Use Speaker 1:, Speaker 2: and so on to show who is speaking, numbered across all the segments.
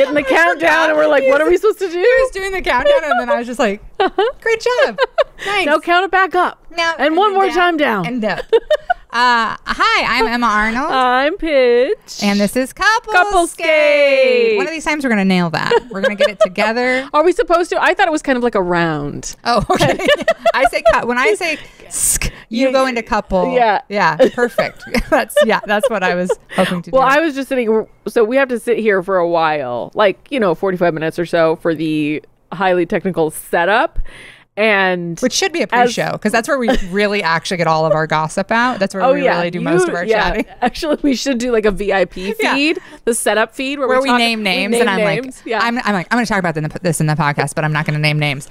Speaker 1: getting the countdown, and we're like, what are we supposed to
Speaker 2: He
Speaker 1: do?
Speaker 2: was doing the countdown, and then I was just like, "Great job, nice."
Speaker 1: Now count it back up.
Speaker 2: Now-
Speaker 1: and one more time down.
Speaker 2: and up. Uh, hi, I'm Emma Arnold,
Speaker 1: I'm Pitch.
Speaker 2: and this is Couple,
Speaker 1: Couple
Speaker 2: Skate.
Speaker 1: Skate.
Speaker 2: One of these times we're gonna nail that. We're gonna get it together.
Speaker 1: Are we supposed to? I thought it was kind of like a round.
Speaker 2: Oh, okay. I say cou- when I say sk, you
Speaker 1: Yeah,
Speaker 2: go into couple.
Speaker 1: yeah.
Speaker 2: yeah, perfect. that's yeah, that's what I was hoping to
Speaker 1: Well,
Speaker 2: do.
Speaker 1: Well, I was just sitting. So we have to sit here for a while, like you know, forty-five minutes or so for the highly technical setup, and
Speaker 2: which should be a pre-show because that's where we really actually get all of our gossip out. That's where
Speaker 1: oh
Speaker 2: we
Speaker 1: yeah,
Speaker 2: really do
Speaker 1: you-
Speaker 2: most of our
Speaker 1: yeah.
Speaker 2: chatting.
Speaker 1: Actually, we should do like a VIP
Speaker 2: Yeah.
Speaker 1: feed, the setup feed where,
Speaker 2: Where we
Speaker 1: talk-
Speaker 2: name names,
Speaker 1: name
Speaker 2: and I'm
Speaker 1: names.
Speaker 2: like,
Speaker 1: yeah,
Speaker 2: I'm, I'm like, I'm going to talk about this in the podcast, but I'm not going to name names.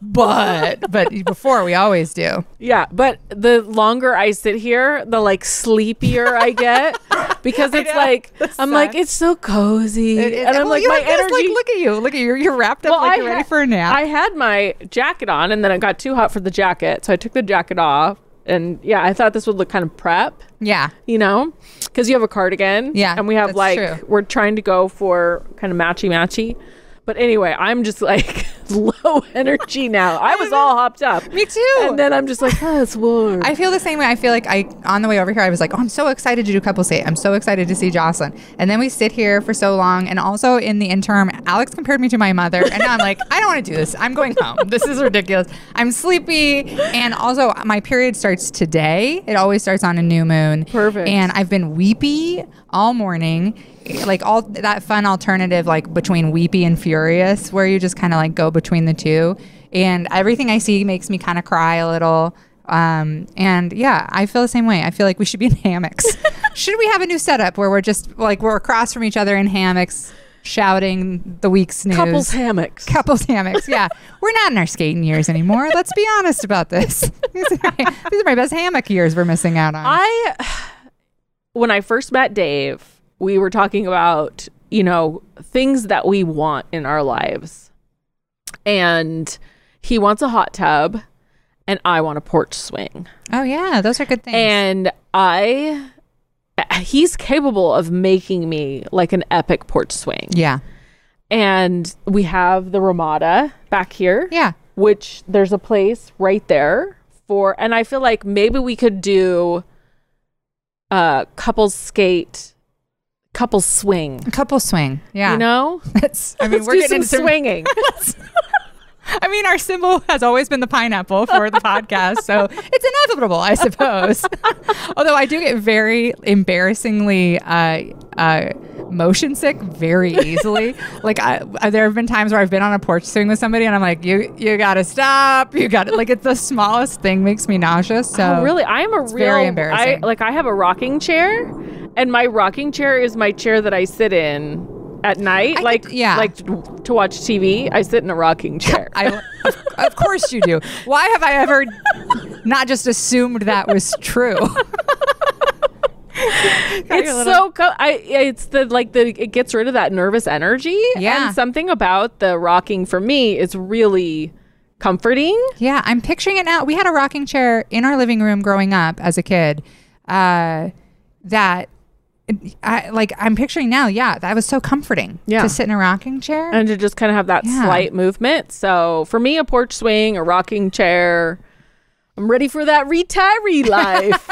Speaker 2: but but before we always do.
Speaker 1: Yeah, but the longer I sit here, the like sleepier I get because it's like
Speaker 2: This
Speaker 1: I'm like it's so cozy,
Speaker 2: It- it-
Speaker 1: and I'm
Speaker 2: well,
Speaker 1: like my energy.
Speaker 2: Like, look at you, look at you. You're wrapped up
Speaker 1: Well,
Speaker 2: like
Speaker 1: I
Speaker 2: you're ready for a nap.
Speaker 1: I had my jacket on, and then it got too hot for the jacket, so I took the jacket off. And yeah, I thought this would look kind of prep,
Speaker 2: yeah,
Speaker 1: you know, because you have a cardigan.
Speaker 2: Yeah,
Speaker 1: and we have like
Speaker 2: true.
Speaker 1: we're trying to go for kind of matchy matchy. But anyway, I'm just like low energy now. I was all hopped up.
Speaker 2: me too.
Speaker 1: And then I'm just like, oh, it's warm.
Speaker 2: I feel the same way. I feel like I on the way over here, I was like, oh, I'm so excited to do couples skate. I'm so excited to see Jocelyn. And then we sit here for so long, and also in the interim, Alex compared me to my mother, and now I'm like, I don't want to do this. I'm going home. This is ridiculous. I'm sleepy, and also my period starts today. It always starts on a new moon.
Speaker 1: Perfect.
Speaker 2: And I've been weepy all morning. Like all that fun alternative, like between weepy and furious, where you just kind of like go between the two. And everything I see makes me kind of cry a little. Um, and yeah, I feel the same way. I feel like we should be in hammocks. should we have a new setup where we're just like we're across from each other in hammocks, shouting the week's news?
Speaker 1: Couples hammocks.
Speaker 2: Couples hammocks. Yeah, we're not in our skating years anymore. Let's be honest about this. These are my, these are my best hammock years we're missing out on.
Speaker 1: I, when I first met Dave, we were talking about, you know, things that we want in our lives. And he wants a hot tub, and I want a porch swing.
Speaker 2: oh yeah, those are good things.
Speaker 1: And I, he's capable of making me like an epic porch swing.
Speaker 2: yeah,
Speaker 1: And we have the Ramada back here.
Speaker 2: yeah.
Speaker 1: which there's a place right there for and I feel like maybe we could do uh couples skate couples swing.
Speaker 2: A Couple swing. Yeah.
Speaker 1: You know?
Speaker 2: That's, I mean,
Speaker 1: Let's
Speaker 2: we're getting into
Speaker 1: swinging.
Speaker 2: I mean, our symbol has always been the pineapple for the podcast, so it's inevitable, I suppose. Although I do get very embarrassingly uh, uh, motion sick very easily. like, I, there have been times where I've been on a porch swing with somebody, and I'm like, "You, you gotta stop! You got to Like, it's the smallest thing makes me nauseous. So
Speaker 1: oh, really? I am a real
Speaker 2: very
Speaker 1: I like I have a rocking chair and my rocking chair is my chair that I sit in at night
Speaker 2: I
Speaker 1: like
Speaker 2: could- yeah.
Speaker 1: like to, to watch TV. I sit in a rocking chair.
Speaker 2: I, of, of course you do. Why have I ever not just assumed that was true?
Speaker 1: it's so co- I it's the like the it gets rid of that nervous energy.
Speaker 2: Yeah.
Speaker 1: And something about the rocking for me is really comforting.
Speaker 2: Yeah, I'm picturing it now. We had a rocking chair in our living room growing up as a kid. Uh, that I like. I'm picturing now. Yeah, that was so comforting.
Speaker 1: Yeah.
Speaker 2: to sit in a rocking chair.
Speaker 1: And to just kind of have that
Speaker 2: Yeah.
Speaker 1: slight movement. So for me, a porch swing, a rocking chair. I'm ready for that retiree life.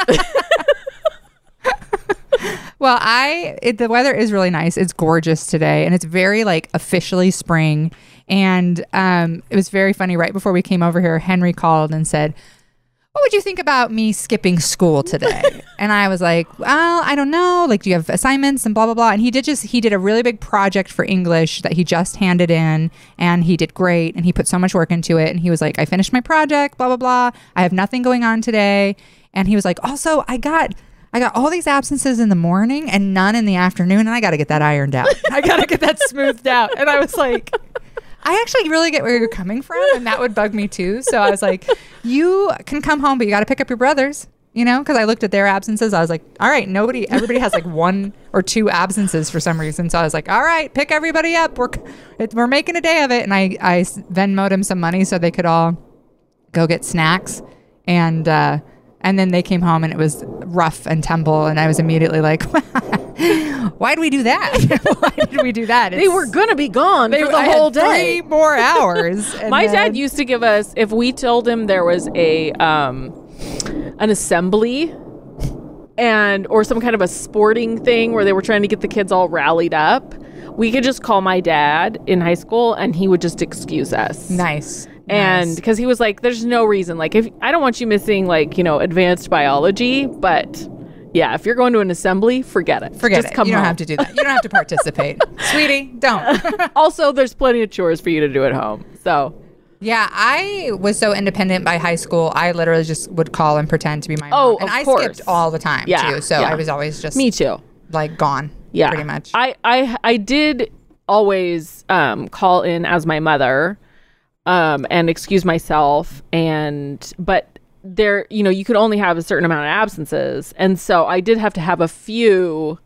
Speaker 2: well, I it, the weather is really nice. It's gorgeous today, and it's very like officially spring. And um, it was very funny. Right before we came over here, Henry called and said. What would you think about me skipping school today? and I was like, well, I don't know. Like, do you have assignments and blah, blah, blah. And he did just, he did a really big project for English that he just handed in and he did great and he put so much work into it. And he was like, I finished my project, blah, blah, blah. I have nothing going on today. And he was like, also, I got, I got all these absences in the morning and none in the afternoon. And I got to get that ironed out. I got to get that smoothed out. And I was like, I actually really get where you're coming from, and that would bug me too. So I was like, you can come home, but you got to pick up your brothers, you know? Because I looked at their absences. I was like, all right, nobody, everybody has like one or two absences for some reason. So I was like, all right, pick everybody up. We're it, we're making a day of it. And I I Venmoed them some money so they could all go get snacks and uh, And then they came home and it was rough and tumble. And I was immediately like, why did we do that? why did we do that?
Speaker 1: They were gonna be gone
Speaker 2: they
Speaker 1: for the
Speaker 2: I had
Speaker 1: whole day.
Speaker 2: Three more hours. and
Speaker 1: My
Speaker 2: then-
Speaker 1: dad used to give us if we told him there was a um an assembly and or some kind of a sporting thing where they were trying to get the kids all rallied up, we could just call my dad in high school and he would just excuse us.
Speaker 2: Nice.
Speaker 1: And
Speaker 2: Nice.
Speaker 1: because he was like, there's no reason. Like, if I don't want you missing, like, you know, advanced biology, but yeah, if you're going to an assembly, forget it.
Speaker 2: forget
Speaker 1: Just
Speaker 2: it.
Speaker 1: Come
Speaker 2: you don't have to do that. You don't have to participate. Sweetie, don't.
Speaker 1: also, there's plenty of chores for you to do at home. So,
Speaker 2: Yeah, I was so independent by high school. I literally just would call and pretend to be my
Speaker 1: Oh,
Speaker 2: mom. And
Speaker 1: of
Speaker 2: I
Speaker 1: course.
Speaker 2: skipped all the time
Speaker 1: Yeah,
Speaker 2: too. So
Speaker 1: yeah.
Speaker 2: I was always just
Speaker 1: me too.
Speaker 2: like gone.
Speaker 1: Yeah,
Speaker 2: Pretty much.
Speaker 1: I I I did always um, call in as my mother, um, and excuse myself, and but there, you know, you could only have a certain amount of absences, and so I did have to have a few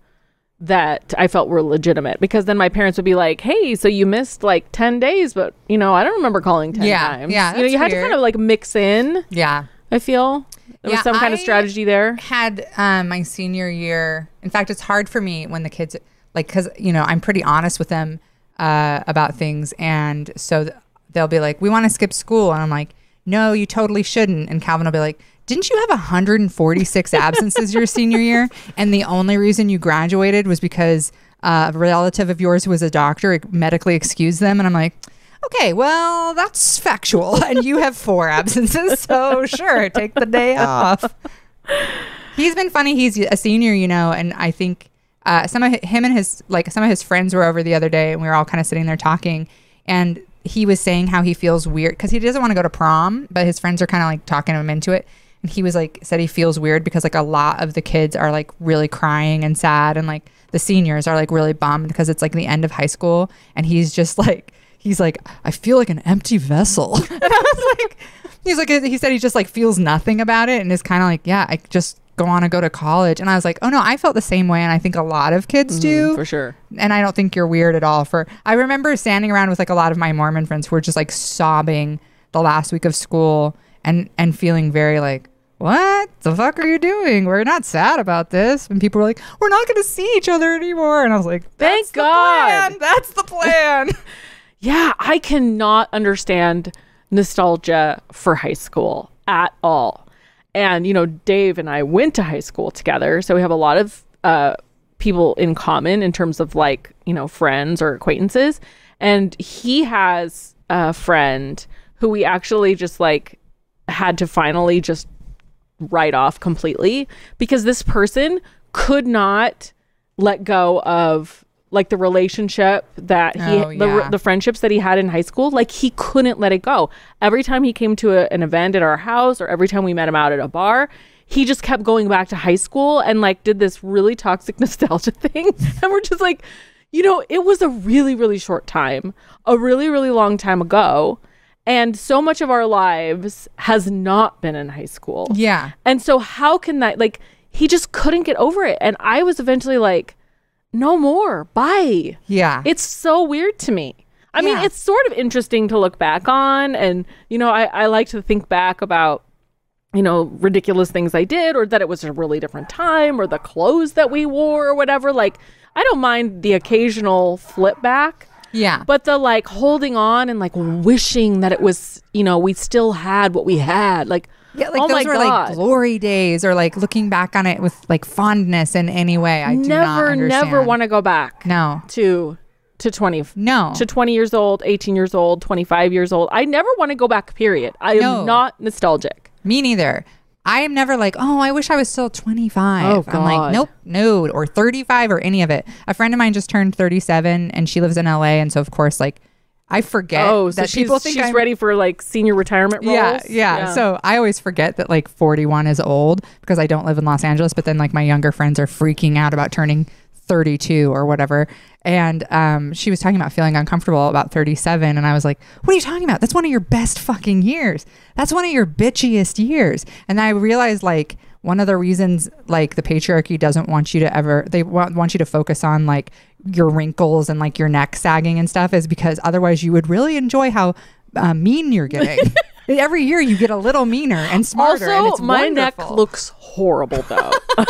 Speaker 1: that I felt were legitimate because then my parents would be like, "Hey, so you missed like ten days, but you know, I don't remember calling ten
Speaker 2: Yeah,
Speaker 1: times."
Speaker 2: yeah,
Speaker 1: you know, you had to kind of like mix in.
Speaker 2: yeah.
Speaker 1: I feel there
Speaker 2: Yeah,
Speaker 1: was some kind of strategy there.
Speaker 2: Had um, my senior year. In fact, it's hard for me when the kids like because you know I'm pretty honest with them uh, about things, and so th- they'll be like, "We want to skip school," and I'm like, "No, you totally shouldn't." And Calvin will be like. Didn't you have 146 absences your senior year? And the only reason you graduated was because uh, a relative of yours who was a doctor medically excused them. And I'm like, okay, well, that's factual. And you have four absences. So sure, take the day off. He's been funny. He's a senior, you know, and I think uh, some of hi- him and his like some of his friends were over the other day, and we were all kind of sitting there talking, and he was saying how he feels weird because he doesn't want to go to prom, but his friends are kind of like talking him into it, and he was like said he feels weird because like a lot of the kids are like really crying and sad, and like the seniors are like really bummed because it's like the end of high school, and he's just like he's like I feel like an empty vessel, and I was like. He's like he said he just like feels nothing about it and is kind of like yeah I just go on to go to college and I was like oh no I felt the same way and I think a lot of kids do
Speaker 1: Mm, for sure.
Speaker 2: and I don't think you're weird at all for I remember standing around with like a lot of my Mormon friends who were just like sobbing the last week of school and and feeling very like what the fuck are you doing we're not sad about this and people were like we're not going to see each other anymore and I was like
Speaker 1: Thank
Speaker 2: "That's the
Speaker 1: God."
Speaker 2: plan. that's the plan
Speaker 1: Yeah, I cannot understand nostalgia for high school at all. And, you know, Dave and I went to high school together. So we have a lot of uh, people in common in terms of like, you know, friends or acquaintances. And he has a friend who we actually just like had to finally just write off completely because this person could not let go of like the relationship that he
Speaker 2: Oh,
Speaker 1: the, the friendships that he had in high school like he couldn't let it go. Every time he came to a, an event at our house or every time we met him out at a bar he just kept going back to high school and like did this really toxic nostalgia thing. And we're just like you know it was a really really short time a really really long time ago. And so much of our lives has not been in high school.
Speaker 2: Yeah.
Speaker 1: And so how can that like he just couldn't get over it. And i was eventually like no more. Bye.
Speaker 2: Yeah.
Speaker 1: It's so weird to me. I mean it's sort of interesting to look back on and you know I, I like to think back about you know ridiculous things i did or that it was a really different time or the clothes that we wore or whatever. Like i don't mind the occasional flip back.
Speaker 2: Yeah.
Speaker 1: But the like holding on and like wishing that it was you know we still had what we had. Like
Speaker 2: Yeah, like
Speaker 1: oh
Speaker 2: those were
Speaker 1: God.
Speaker 2: like glory days, or like looking back on it with like fondness in any way. I do not
Speaker 1: never never want to go back
Speaker 2: No,
Speaker 1: to to 20
Speaker 2: no.
Speaker 1: to 20 years old 18 years old 25 years old i never want to go back period i am not nostalgic
Speaker 2: Me neither. I am never like, oh, I wish I was still 25.
Speaker 1: Oh,
Speaker 2: I'm like, nope, no, or 35 or any of it. A friend of mine just turned 37 and she lives in LA. And so, of course, like, I forget
Speaker 1: oh so
Speaker 2: that
Speaker 1: she's,
Speaker 2: people think
Speaker 1: she's
Speaker 2: I'm,
Speaker 1: ready for like senior retirement roles
Speaker 2: Yeah, yeah, So I always forget that like 41 is old because I don't live in Los Angeles. But then like my younger friends are freaking out about turning 32 or whatever. And um, she was talking about feeling uncomfortable about 37. And I was like, what are you talking about? That's one of your best fucking years. That's one of your bitchiest years. And I realized like, one of the reasons like the patriarchy doesn't want you to ever they want, want you to focus on like your wrinkles and like your neck sagging and stuff is because otherwise you would really enjoy how uh, mean you're getting Every year you get a little meaner and smarter. and
Speaker 1: Also,
Speaker 2: it's
Speaker 1: my neck looks horrible though.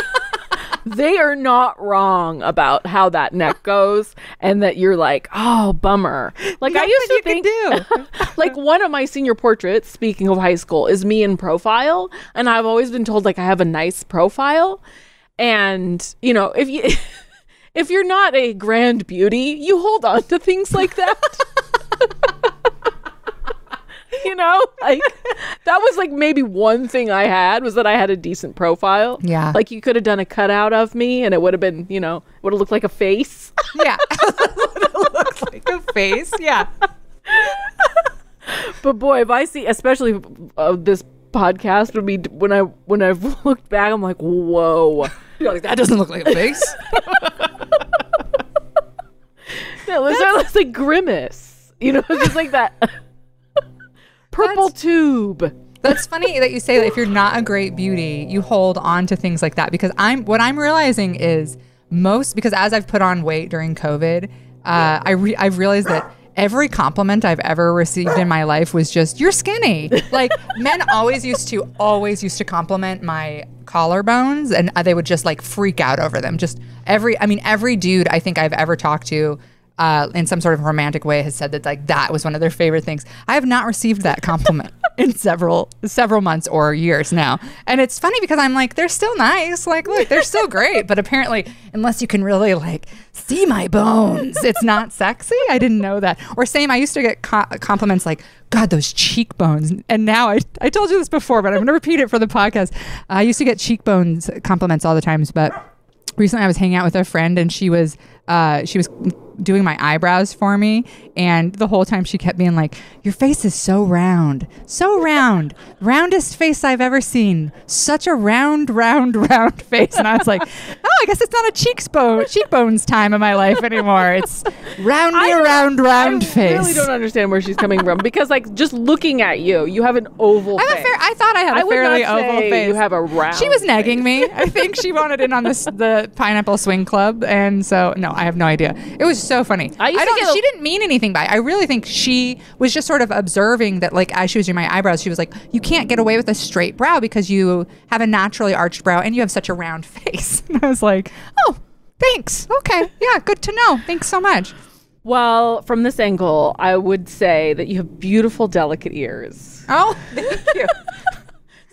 Speaker 1: they are not wrong about how that neck goes and that you're like, "Oh, bummer." Like I used to think
Speaker 2: do.
Speaker 1: like one of my senior portraits, speaking of high school, is me in profile, and I've always been told like I have a nice profile. And, you know, if you if you're not a grand beauty, you hold on to things like that. you know, like that was like maybe one thing I had was that I had a decent profile.
Speaker 2: Yeah.
Speaker 1: Like you could have done a cutout of me and it would have been, you know, would have looked like a face.
Speaker 2: yeah. it looks like a face. Yeah.
Speaker 1: But boy, if I see, especially uh, this podcast would be when I when I've looked back, I'm like, whoa.
Speaker 2: You're like, that doesn't look like a face.
Speaker 1: No, it looks like grimace. You know, it's just like that purple tube.
Speaker 2: That's funny that you say that if you're not a great beauty, you hold on to things like that because I'm what I'm realizing is most because as I've put on weight during COVID, uh, I re- I've realized that every compliment I've ever received in my life was just you're skinny. Like men always used to always used to compliment my collarbones and uh, they would just like freak out over them. Just every I mean every dude I think I've ever talked to uh, in some sort of romantic way has said that like that was one of their favorite things. I have not received that compliment in several several months or years now, and it's funny because I'm like they're still nice. Like look, they're still great, but apparently unless you can really like see my bones, it's not sexy. I didn't know that. Or same, I used to get co- compliments like. God, those cheekbones. And now I, I told you this before, but I'm going to repeat it for the podcast. I used to get cheekbones compliments all the times, but recently I was hanging out with a friend and she was uh, she was doing my eyebrows for me and the whole time she kept being like your face is so round so round roundest face I've ever seen such a round round round face and I was like oh I guess it's not a cheekbone cheekbones time in my life anymore it's roundy round round
Speaker 1: I
Speaker 2: face
Speaker 1: really don't understand where she's coming from because, like, just looking at you, you have an oval
Speaker 2: I have a
Speaker 1: face.
Speaker 2: fair, I thought I had a
Speaker 1: I would
Speaker 2: fairly oval face
Speaker 1: you have a round.
Speaker 2: She was nagging me. I think she wanted in on this the pineapple swing club, and so no, I have no idea. It was so funny.
Speaker 1: I used to
Speaker 2: don't.
Speaker 1: get a-
Speaker 2: she didn't mean anything by. it. I really think she was just sort of observing that, like, as she was doing my eyebrows, she was like, "You can't get away with a straight brow because you have a naturally arched brow and you have such a round face." And I was like, "Oh, thanks. Okay, yeah, good to know. Thanks so much."
Speaker 1: Well, from this angle, I would say that you have beautiful, delicate ears.
Speaker 2: Oh, thank you.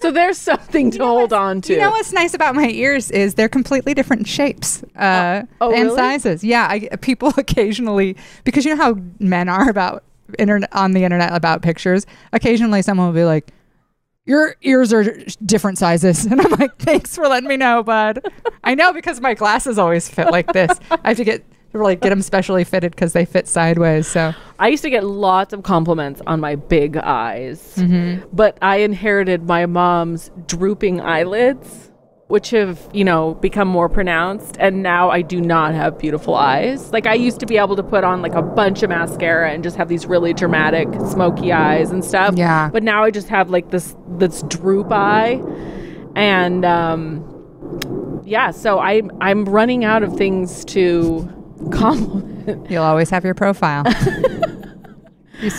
Speaker 1: So there's something to hold on to.
Speaker 2: You know what's nice about my ears is they're completely different shapes uh,
Speaker 1: oh,
Speaker 2: and
Speaker 1: really?
Speaker 2: sizes. Yeah, I, people occasionally because you know how men are about internet on the internet about pictures. Occasionally, someone will be like, "Your ears are different sizes," and I'm like, "Thanks for letting me know, bud." I know because my glasses always fit like this. I have to get like get them specially fitted because they fit sideways. So
Speaker 1: I used to get lots of compliments on my big eyes,
Speaker 2: Mm-hmm.
Speaker 1: but I inherited my mom's drooping eyelids, which have, you know, become more pronounced. And now I do not have beautiful eyes. Like I used to be able to put on like a bunch of mascara and just have these really dramatic, smoky eyes and stuff.
Speaker 2: Yeah.
Speaker 1: But now I just have like this this droop eye, and um, yeah. So I I'm running out of things to compliment.
Speaker 2: you'll always have your profile. You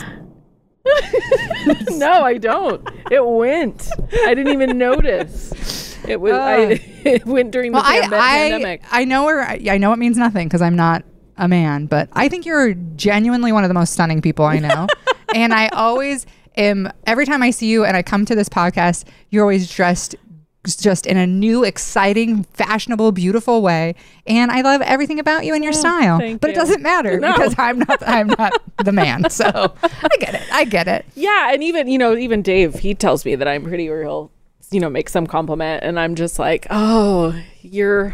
Speaker 1: no, I don't. It went. I didn't even notice. It was. I, it went during the
Speaker 2: well, I,
Speaker 1: pandem-
Speaker 2: I,
Speaker 1: pandemic.
Speaker 2: I know where I, I know it means nothing because I'm not a man, but I think you're genuinely one of the most stunning people I know. and I always am every time I see you and I come to this podcast, you're always dressed just in a new, exciting, fashionable, beautiful way. And I love everything about you and your oh, style.
Speaker 1: Oh, thank
Speaker 2: But it doesn't matter
Speaker 1: No.
Speaker 2: because I'm not I'm not the man. So I get it. I get it.
Speaker 1: yeah, and even you know, even Dave, he tells me that I'm pretty, or he'll you know make some compliment, and I'm just like, oh, you're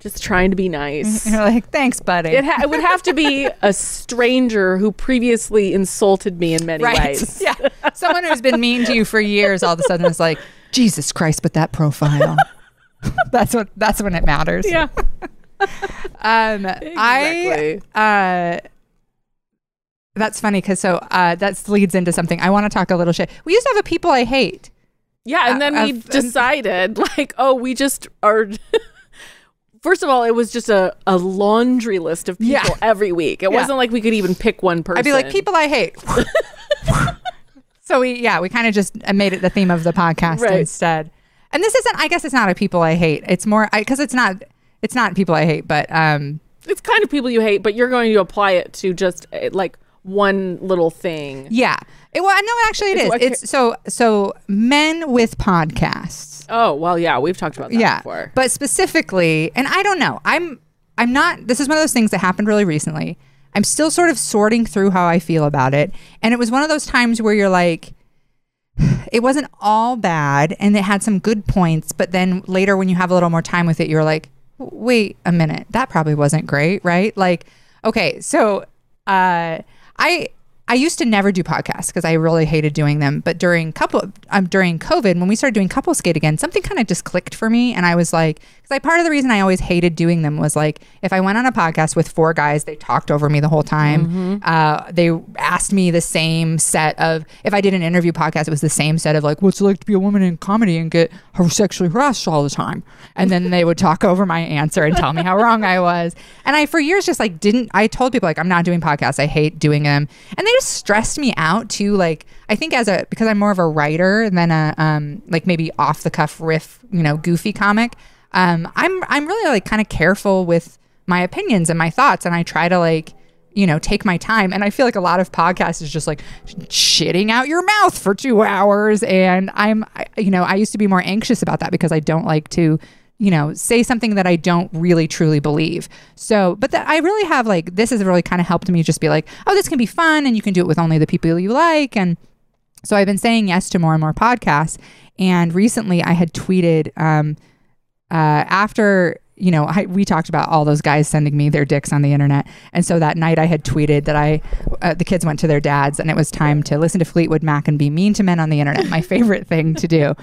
Speaker 1: just trying to be nice.
Speaker 2: You're like, thanks, buddy.
Speaker 1: It, ha- it would have to be a stranger who previously insulted me in many ways.
Speaker 2: Yeah. Someone who's been mean to you for years all of a sudden is like, Jesus Christ, but that profile. that's what that's when it matters.
Speaker 1: Yeah.
Speaker 2: Um
Speaker 1: Exactly.
Speaker 2: I uh that's funny because so uh that leads into something. I want to talk a little shit. We used to have a people I hate.
Speaker 1: Yeah, and then
Speaker 2: Uh,
Speaker 1: we
Speaker 2: uh,
Speaker 1: decided, like, oh, we just are. First of all, it was just a, a laundry list of people
Speaker 2: Yeah.
Speaker 1: every week. It
Speaker 2: Yeah.
Speaker 1: wasn't like we could even pick one person.
Speaker 2: I'd be like, people I hate. So we, yeah, we kind of just made it the theme of the podcast
Speaker 1: Right.
Speaker 2: instead. And this isn't, I guess it's not a people I hate. It's more, because it's not, it's not people I hate, but um,
Speaker 1: It's kind of people you hate, but you're going to apply it to just uh, like one little thing.
Speaker 2: yeah. It, well, no, actually it
Speaker 1: It's
Speaker 2: is. It's so, so men with podcasts.
Speaker 1: Oh, well, yeah, we've talked about that
Speaker 2: yeah
Speaker 1: before.
Speaker 2: but specifically and i don't know i'm i'm not this is one of those things that happened really recently i'm still sort of sorting through how i feel about it. And it was one of those times where you're like it wasn't all bad and it had some good points but then later when you have a little more time with it you're like wait a minute. That probably wasn't great right? Like okay so uh i I used to never do podcasts because I really hated doing them. But during couple um, during COVID, when we started doing couple skate again, something kind of just clicked for me, and I was like, because I part of the reason I always hated doing them was like, if I went on a podcast with four guys, they talked over me the whole time. Uh, they asked me the same set of if I did an interview podcast, it was the same set of like, what's it like to be a woman in comedy and get sexually harassed all the time, and then they would talk over my answer and tell me how wrong I was. And I for years just like didn't. I told people like I'm not doing podcasts. I hate doing them, and they just stressed me out too. Like I think as a because I'm more of a writer than a um like maybe off the cuff riff, you know, goofy comic. Um, I'm I'm really like kind of careful with my opinions and my thoughts, and I try to like you know take my time. And I feel like a lot of podcasts is just like shitting out your mouth for two hours, and I'm I, you know I used to be more anxious about that because I don't like to you know, say something that I don't really truly believe. So, but that I really have like this has really kind of helped me just be like, oh, this can be fun and you can do it with only the people you like. And so I've been saying yes to more and more podcasts. And recently I had tweeted um, uh, after you know I, we talked about all those guys sending me their dicks on the internet. And so that night i had tweeted that i uh, the kids went to their dads and it was time to listen to fleetwood mac and be mean to men on the internet my favorite thing to do.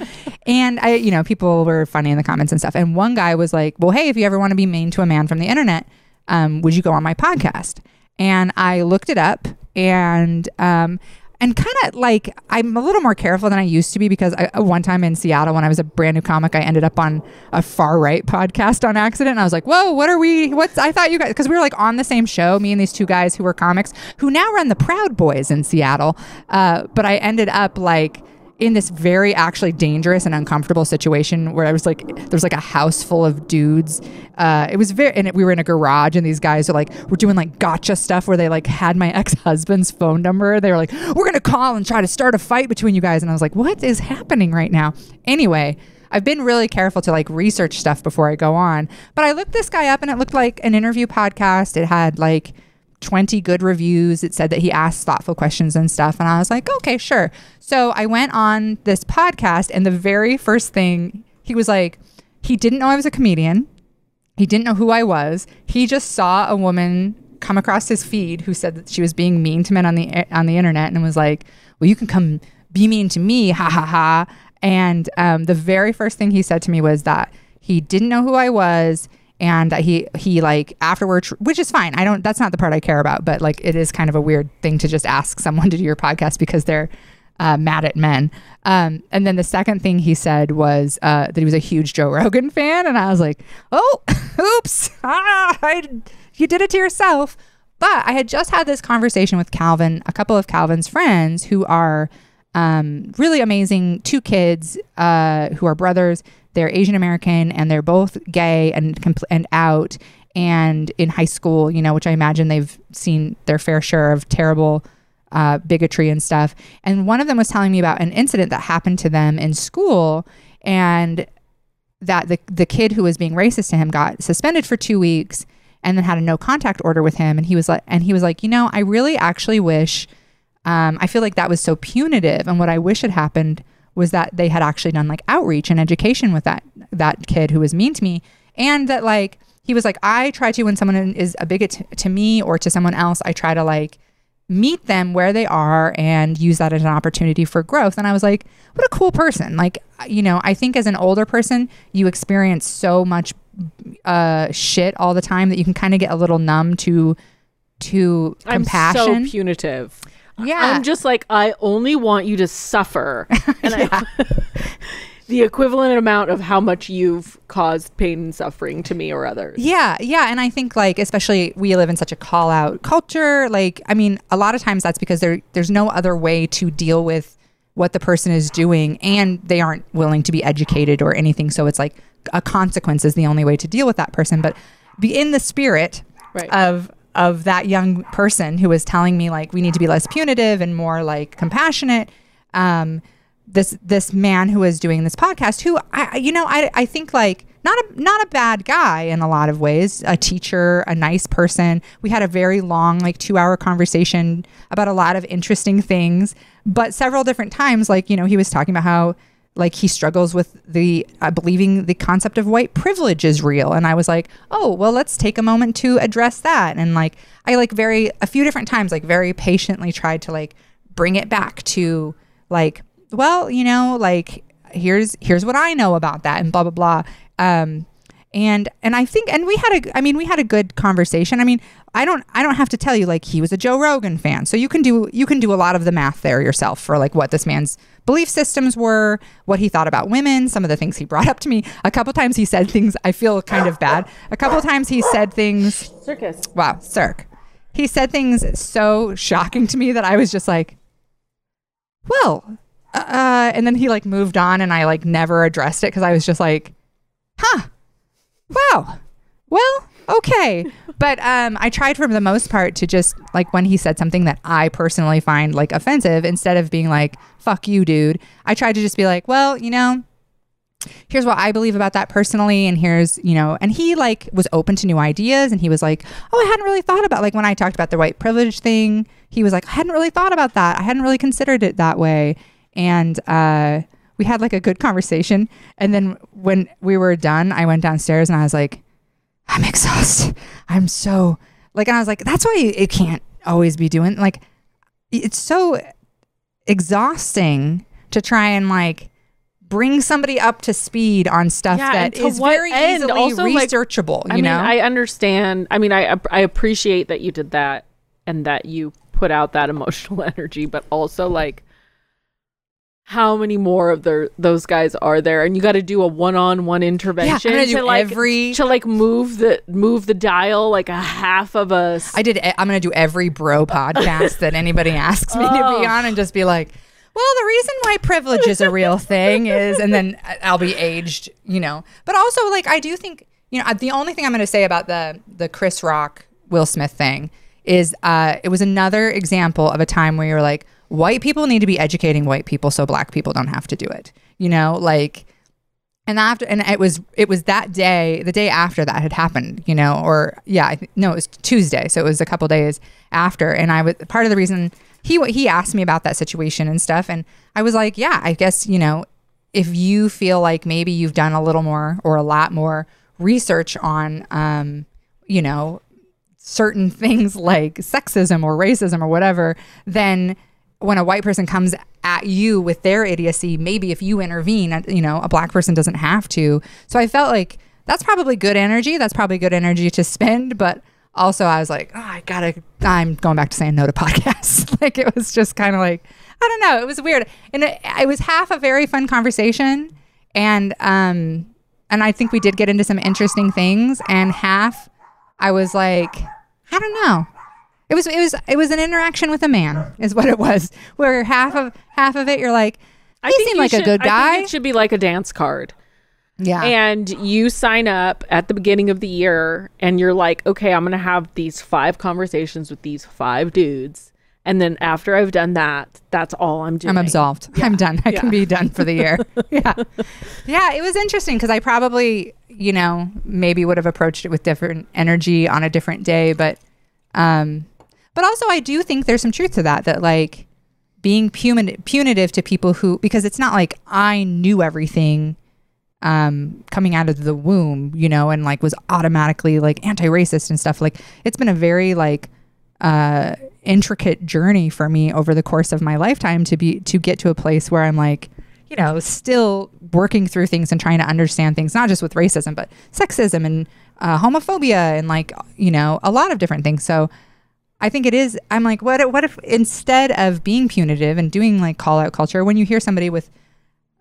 Speaker 2: And i you know people were funny in the comments and stuff. And one guy was like well hey if you ever want to be mean to a man from the internet um, would you go on my podcast? And i looked it up and um, and kind of like I'm a little more careful than I used to be because I, uh, one time in Seattle when I was a brand new comic, I ended up on a far right podcast on accident. And I was like, "Whoa, what are we? What's?" I thought you guys because we were like on the same show, me and these two guys who were comics who now run the Proud Boys in Seattle. Uh, but I ended up like in this very actually dangerous and uncomfortable situation where I was like, there was like a house full of dudes. Uh, it was very, and we were in a garage, and these guys are like, we're doing like gotcha stuff where they like had my ex husband's phone number. They were like, we're gonna call and try to start a fight between you guys, and I was like, what is happening right now? Anyway. I've been really careful to like research stuff before I go on, but I looked this guy up and it looked like an interview podcast. It had like 20 good reviews. It said that he asked thoughtful questions and stuff. And I was like, okay, sure. So I went on this podcast, and the very first thing he was like, he didn't know I was a comedian. He didn't know who I was. He just saw a woman come across his feed who said that she was being mean to men on the on the internet and was like, "Well, you can come be mean to me, ha ha ha." And um, the very first thing he said to me was that he didn't know who I was and he he like afterward which is fine. I don't that's not the part i care about but like it is kind of a weird thing to just ask someone to do your podcast because they're uh, mad at men. Um, and then the second thing he said was uh, that he was a huge joe rogan fan and i was like oh oops. Ah, I, you did it to yourself. But i had just had this conversation with calvin a couple of calvin's friends who are um, really amazing. Two kids uh, who are brothers. They're Asian American and they're both gay and compl- and out. And in high school, you know, which I imagine they've seen their fair share of terrible uh, bigotry and stuff. And one of them was telling me about an incident that happened to them in school and that the the kid who was being racist to him got suspended for 2 weeks and then had a no contact order with him. And he was like and he was like, "You know, I really actually wish um, I feel like that was so punitive and what I wish had happened was that they had actually done like outreach and education with that that kid who was mean to me and that like he was like i try to when someone is a bigot to, to me or to someone else i try to like meet them where they are and use that as an opportunity for growth and i was like what a cool person like you know i think as an older person you experience so much uh shit all the time that you can kind of get a little numb to to compassion.
Speaker 1: I'm so punitive.
Speaker 2: Yeah
Speaker 1: I'm just like I only want you to suffer, and I, the equivalent amount of how much you've caused pain and suffering to me or others.
Speaker 2: Yeah, yeah, and I think like especially we live in such a call out culture. Like, I mean, a lot of times that's because there there's no other way to deal with what the person is doing and they aren't willing to be educated or anything so it's like a consequence is the only way to deal with that person but be in the spirit
Speaker 1: Right.
Speaker 2: of of that young person who was telling me like we need to be less punitive and more like compassionate um this this man who was doing this podcast who I I- you know I I think like not a not a bad guy in a lot of ways a teacher a nice person. We had a very long like 2 hour conversation about a lot of interesting things but several different times like you know he was talking about how like he struggles with the uh, believing the concept of white privilege is real. And i was like oh well let's take a moment to address that. And like i like very a few different times like very patiently tried to like bring it back to like well you know like here's here's what i know about that and blah blah blah. Um and and i think and we had a i mean we had a good conversation. I mean i don't i don't have to tell you like he was a joe rogan fan. So you can do you can do a lot of the math there yourself for like what this man's belief systems were what he thought about women some of the things he brought up to me. A couple times he said things i feel kind of bad. A couple times he said things
Speaker 1: Circus.
Speaker 2: wow circ. He said things so shocking to me that i was just like well uh and then he like moved on and i like never addressed it because i was just like huh wow well okay but um i tried for the most part to just like when he said something that i personally find like offensive instead of being like fuck you dude i tried to just be like well you know here's what I believe about that personally. And here's, you know, and he like was open to new ideas and he was like, oh, I hadn't really thought about like when I talked about the white privilege thing, he was like, I hadn't really thought about that. I hadn't really considered it that way. And uh, we had like a good conversation. And then when we were done, I went downstairs and I was like, I'm exhausted. I'm so like, and I was like, that's why it can't always be doing like, it's so exhausting to try and like bring somebody up to speed on stuff
Speaker 1: Yeah,
Speaker 2: that is very
Speaker 1: end?
Speaker 2: easily
Speaker 1: Also, like,
Speaker 2: researchable.
Speaker 1: I
Speaker 2: you
Speaker 1: mean,
Speaker 2: know,
Speaker 1: I understand. I mean, I I appreciate that you did that and that you put out that emotional energy, but also like how many more of their those guys are there? And you got to do a one-on-one intervention
Speaker 2: gonna
Speaker 1: to like
Speaker 2: every-
Speaker 1: to like move the move the dial like a half of us.
Speaker 2: I did. I'm going to do every bro podcast that anybody asks me to
Speaker 1: Oh.
Speaker 2: be on, oh. and just be like, "Well, the reason why privilege is a real thing is," and then I'll be aged, you know. But also, like, I do think, you know, the only thing I'm going to say about the the Chris Rock Will Smith thing is, uh, it was another example of a time where you're like, white people need to be educating white people so black people don't have to do it. You know, like and after and it was it was that day the day after that had happened you know or yeah I th- no it was tuesday so it was a couple days after and i was part of the reason he he asked me about that situation and stuff and i was like yeah i guess you know if you feel like maybe you've done a little more or a lot more research on um you know certain things like sexism or racism or whatever, then when a white person comes at you with their idiocy, maybe if you intervene, uh, you know, a black person doesn't have to. So I felt like that's probably good energy. That's probably good energy to spend. But also, I was like, oh, I gotta, I'm going back to saying no to podcasts. like it was just kind of like, I don't know. It was weird. And it, it was half a very fun conversation. And, um, and I think we did get into some interesting things. And half, I was like, I don't know. It was it was it was an interaction with a man, is what it was. Where half of half of it, you're like,
Speaker 1: I
Speaker 2: he
Speaker 1: think
Speaker 2: seemed like a
Speaker 1: should-
Speaker 2: good
Speaker 1: I
Speaker 2: guy.
Speaker 1: it should be like a dance card.
Speaker 2: yeah,
Speaker 1: and you sign up at the beginning of the year and you're like okay i'm gonna have these five conversations with these five dudes and then after i've done that that's all i'm doing
Speaker 2: I'm absolved. I'm done. I can be done for the year. yeah, yeah. It was interesting because I probably, you know, maybe would have approached it with different energy on a different day, but, um, but also I do think there's some truth to that. That like being puni- punitive to people who because it's not like I knew everything um coming out of the womb you know and like was automatically like anti-racist and stuff like it's been a very like uh intricate journey for me over the course of my lifetime to be to get to a place where i'm like you know still working through things and trying to understand things not just with racism but sexism and uh, homophobia and like you know a lot of different things so I think it is. I'm like, what? What if instead of being punitive and doing like call out culture, when you hear somebody with,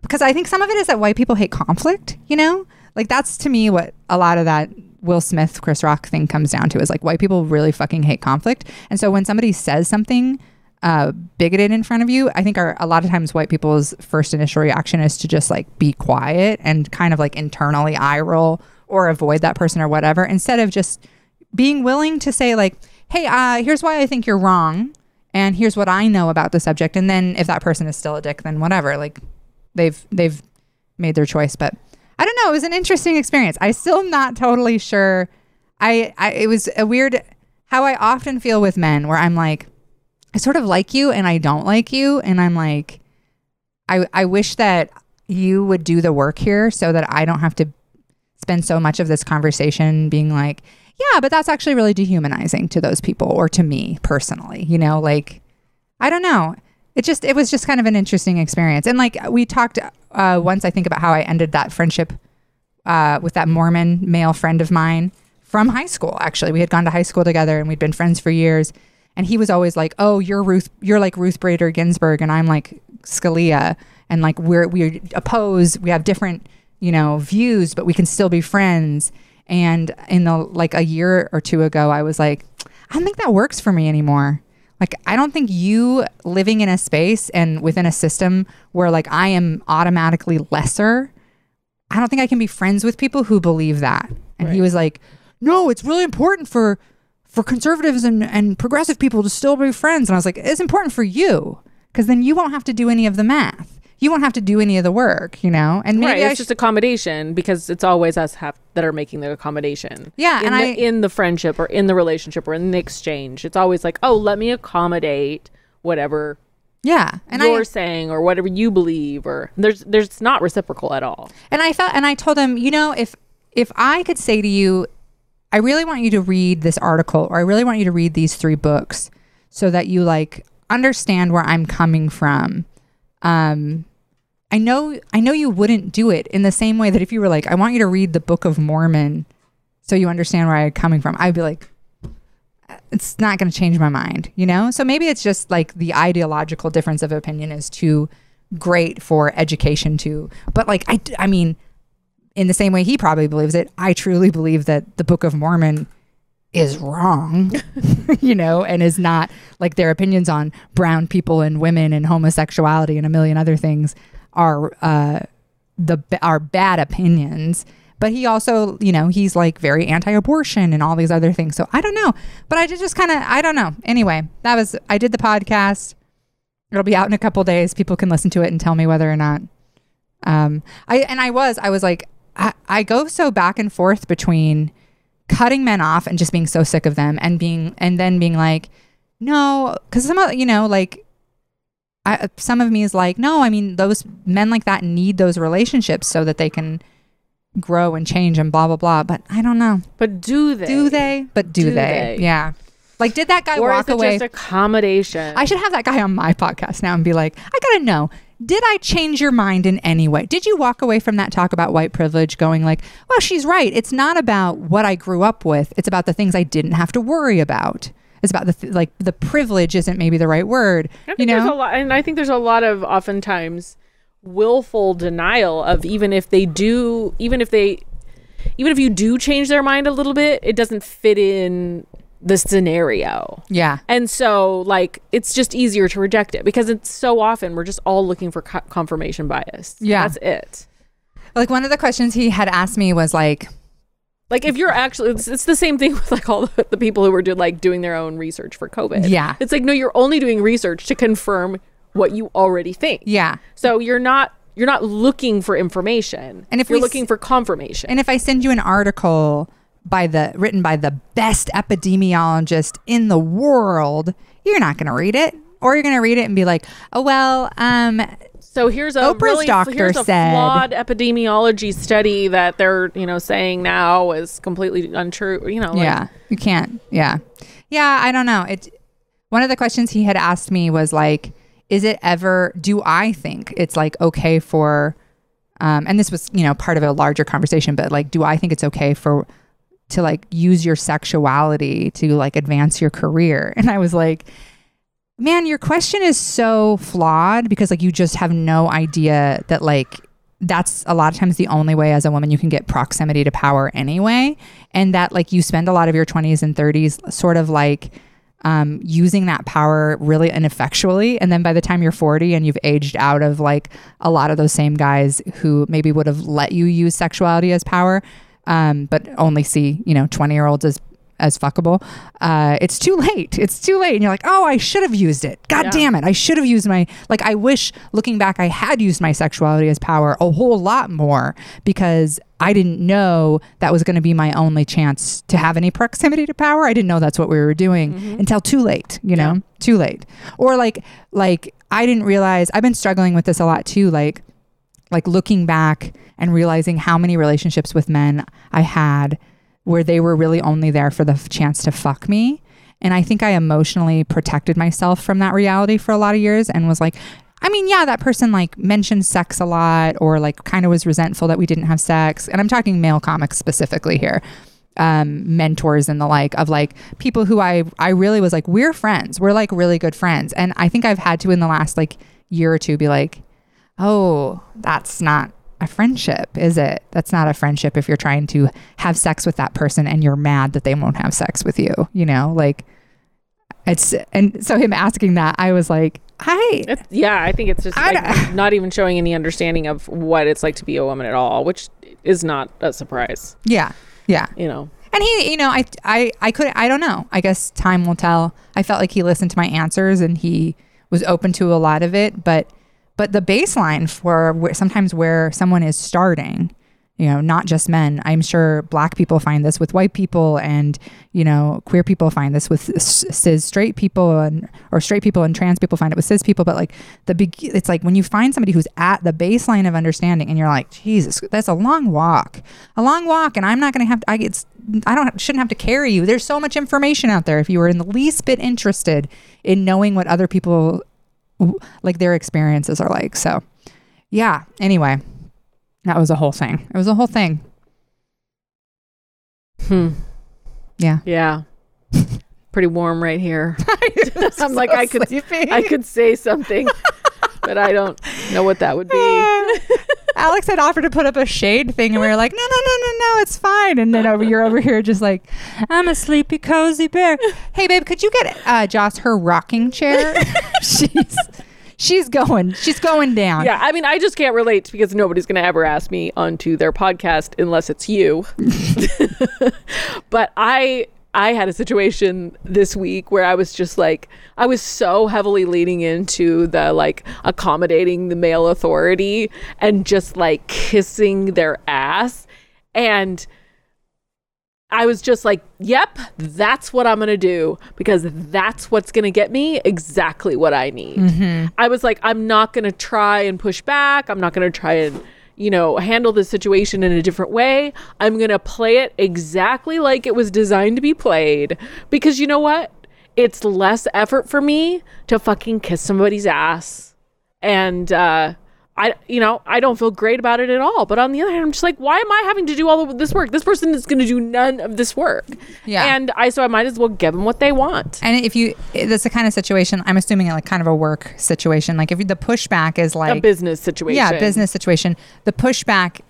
Speaker 2: because I think some of it is that white people hate conflict. You know, like that's to me what a lot of that Will Smith, Chris Rock thing comes down to is like white people really fucking hate conflict, and so when somebody says something uh, bigoted in front of you, I think our, a lot of times white people's first initial reaction is to just like be quiet and kind of like internally eye roll or avoid that person or whatever, instead of just being willing to say like, "Hey, uh, here's why I think you're wrong, and here's what I know about the subject." And then if that person is still a dick, then whatever. Like they've they've made their choice, but I don't know. It was an interesting experience. I still am not totally sure. I, I it was a weird how I often feel with men where I'm like, I sort of like you and I don't like you, and I'm like, I I wish that you would do the work here so that I don't have to spend so much of this conversation being like, yeah, but that's actually really dehumanizing to those people or to me personally. You know, like I don't know. It just it was just kind of an interesting experience. And like we talked uh, once, I think about how I ended that friendship uh, with that Mormon male friend of mine from high school. Actually, we had gone to high school together and we'd been friends for years. And he was always like, "Oh, you're Ruth. You're like Ruth Bader Ginsburg, and I'm like Scalia, and like we're we oppose. We have different, you know, views, but we can still be friends." And in the like a year or two ago, I was like, "I don't think that works for me anymore." Like, I don't think you living in a space and within a system where like I am automatically lesser. I don't think I can be friends with people who believe that. And he was like, "No, it's really important for for conservatives and, and progressive people to still be friends. And I was like, it's important for you because then you won't have to do any of the math. You won't have to do any of the work, you know? And maybe
Speaker 1: right, it's just accommodation because it's always us have, that are making the accommodation.
Speaker 2: Yeah,
Speaker 1: in
Speaker 2: and
Speaker 1: the,
Speaker 2: I-
Speaker 1: in the friendship or in the relationship or in the exchange, it's always like, oh, let me accommodate whatever
Speaker 2: yeah. And
Speaker 1: you're
Speaker 2: I,
Speaker 1: saying or whatever you believe, or there's there's not reciprocal at all.
Speaker 2: and I felt, and I told him, you know, if, if I could say to you, I really want you to read this article or I really want you to read these three books so that you like understand where I'm coming from. Um, I know I know you wouldn't do it in the same way that if you were like, I want you to read the Book of Mormon so you understand where I'm coming from, I'd be like, it's not going to change my mind, you know? So maybe it's just like the ideological difference of opinion is too great for education to, but like, I, I mean, in the same way he probably believes it, I truly believe that the Book of Mormon is wrong, you know, and is not like their opinions on brown people and women and homosexuality and a million other things are uh, the are bad opinions. But he also, you know, he's like very anti-abortion and all these other things. So I don't know, but I just kind of, I don't know. Anyway, that was I did the podcast. It'll be out in a couple days. People can listen to it and tell me whether or not. Um, I and I was, I was like, I, I go so back and forth between cutting men off and just being so sick of them and being and then being like no because some of you know like I, some of me is like no i mean those men like that need those relationships so that they can grow and change and blah blah blah but i don't know
Speaker 1: But do they?
Speaker 2: do they but do,
Speaker 1: Do
Speaker 2: they?
Speaker 1: they?
Speaker 2: yeah like did that guy
Speaker 1: Or
Speaker 2: walk away
Speaker 1: just accommodation?
Speaker 2: I should have that guy on my podcast now and be like, I gotta know, did I change your mind in any way? Did you walk away from that talk about white privilege going like, well, she's right. It's not about what I grew up with. It's about the things I didn't have to worry about. It's about the th- like the privilege isn't maybe the right word.
Speaker 1: I
Speaker 2: You
Speaker 1: think there's a
Speaker 2: know?
Speaker 1: lot, and I think there's a lot of oftentimes willful denial of even if they do, even if they, even if you do change their mind a little bit, it doesn't fit in the scenario.
Speaker 2: Yeah.
Speaker 1: And so, like, it's just easier to reject it because it's so often we're just all looking for co- confirmation bias.
Speaker 2: Yeah.
Speaker 1: That's it.
Speaker 2: Like one of the questions he had asked me was like,
Speaker 1: Like, if you're actually, it's, it's the same thing with like all the, the people who were do, like doing their own research for COVID.
Speaker 2: Yeah.
Speaker 1: It's like, no, you're only doing research to confirm what you already think.
Speaker 2: yeah.
Speaker 1: So you're not you're not looking for information.
Speaker 2: And if
Speaker 1: you're looking for confirmation.
Speaker 2: And if I send you an article by the written by the best epidemiologist in the world, you're not going to read it, or you're going to read it and be like, "Oh well, um,
Speaker 1: so here's a
Speaker 2: Oprah's
Speaker 1: really
Speaker 2: doctor
Speaker 1: here's a
Speaker 2: said-
Speaker 1: flawed epidemiology study that they're you know saying now is completely untrue. You know, like,
Speaker 2: yeah, you can't. Yeah, yeah. I don't know. It. One of the questions he had asked me was like, "Is it ever? Do I think it's like okay for?" Um, and this was you know part of a larger conversation, but like, do I think it's okay for to like use your sexuality to like advance your career? And I was like, man, your question is so flawed because like you just have no idea that like that's a lot of times the only way as a woman you can get proximity to power anyway and that like you spend a lot of your 20s and 30s sort of like um, using that power really ineffectually. And then by the time you're 40 and you've aged out of like a lot of those same guys who maybe would have let you use sexuality as power, um, but only see, you know, 20 year olds as as fuckable. Uh, it's too late. It's too late. And you're like, oh, I should have used it. God
Speaker 1: Yeah.
Speaker 2: damn it. I should have used my, like, I wish looking back, I had used my sexuality as power a whole lot more because I didn't know that was going to be my only chance to have any proximity to power. I didn't know that's what we were doing until too late, you know, too late. Or like, like, I didn't realize, I've been struggling with this a lot too. Like, like looking back and realizing how many relationships with men I had where they were really only there for the chance to fuck me. And I think I emotionally protected myself from that reality for a lot of years and was like, I mean, yeah, that person like mentioned sex a lot or like kind of was resentful that we didn't have sex. And I'm talking male comics specifically here. Um, mentors and the like of like people who I I really was like we're friends we're like really good friends and I think I've had to in the last like year or two be like oh, that's not a friendship, is it? That's not a friendship if you're trying to have sex with that person and you're mad that they won't have sex with you, you know? Like, it's, and so him asking that, I was like, I,
Speaker 1: It's, yeah, I think it's just like not even showing any understanding of what it's like to be a woman at all, which is not a surprise,
Speaker 2: yeah, yeah.
Speaker 1: you know.
Speaker 2: And he, you know, I, I, I could, I don't know. I guess time will tell. I felt like he listened to my answers and he was open to a lot of it, but, but the baseline for sometimes where someone is starting, you know, not just men. I'm sure black people find this with white people, and you know, queer people find this with cis straight people, and or straight people and trans people find it with cis people. But like the big, it's like when you find somebody who's at the baseline of understanding, and you're like, Jesus, that's a long walk, a long walk, and I'm not going to have. To, I it's I don't shouldn't have to carry you. There's so much information out there. If you were in the least bit interested in knowing what other people like their experiences are like. So, yeah. Anyway, that was a whole thing. It was a whole thing.
Speaker 1: Hmm.
Speaker 2: Yeah.
Speaker 1: Yeah. Pretty warm right here. I'm like I could I could say something, but I don't know what that would be.
Speaker 2: Alex had offered to put up a shade thing, and we were like, no, no, no, no, no, it's fine. And then over you're over here just like, I'm a sleepy, cozy bear. Hey, babe, could you get uh, Joss her rocking chair? she's she's going, she's going down.
Speaker 1: Yeah, I mean, I just can't relate because nobody's going to ever ask me onto their podcast unless it's you. but I I had a situation this week where I was just like I was so heavily leaning into the like accommodating the male authority and just like kissing their ass and I was just like, yep, that's what I'm going to do because that's what's going to get me exactly what I need. Mm-hmm. I was like, I'm not going to try and push back. I'm not going to try and, you know, handle the situation in a different way. I'm going to play it exactly like it was designed to be played because you know what? It's less effort for me to fucking kiss somebody's ass. And, uh, I, you know, I don't feel great about it at all. But on the other hand, I'm just like, why am I having to do all of this work? This person is going to do none of this work.
Speaker 2: Yeah.
Speaker 1: And I, so I might as well give them what they want.
Speaker 2: And if you, that's the kind of situation, I'm assuming like kind of a work situation. Like if the pushback is like A
Speaker 1: business situation.
Speaker 2: yeah, business situation, the pushback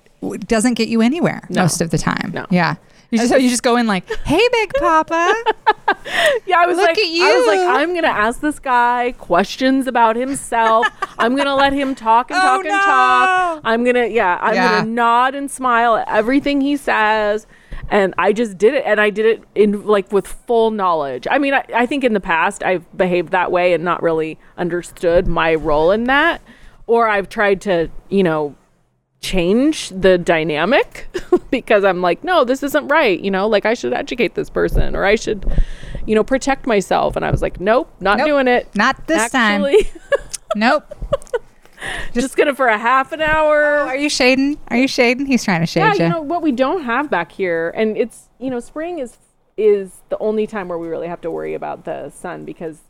Speaker 2: doesn't get you anywhere
Speaker 1: No.
Speaker 2: most of the time.
Speaker 1: No.
Speaker 2: Yeah. You just, so you just go in like, hey, big papa.
Speaker 1: Yeah, I was
Speaker 2: Look
Speaker 1: like,
Speaker 2: at
Speaker 1: I was like,
Speaker 2: you.
Speaker 1: I'm gonna ask this guy questions about himself. I'm gonna let him talk and
Speaker 2: Oh,
Speaker 1: talk and
Speaker 2: no.
Speaker 1: talk. I'm gonna, yeah, I'm
Speaker 2: Yeah.
Speaker 1: gonna nod and smile at everything he says. And I just did it, and I did it in like with full knowledge. I mean, I, I think in the past I've behaved that way and not really understood my role in that, or I've tried to, you know, change the dynamic because I'm like, no, this isn't right. You know, like I should educate this person or I should, you know, protect myself. And I was like, nope, not
Speaker 2: Nope.
Speaker 1: doing it.
Speaker 2: Not this time. Nope.
Speaker 1: just gonna for a half an hour.
Speaker 2: Are you shading? Are you shading? He's trying to shade
Speaker 1: yeah,
Speaker 2: you.
Speaker 1: you know what we don't have back here, and it's you know, spring is is the only time where we really have to worry about the sun because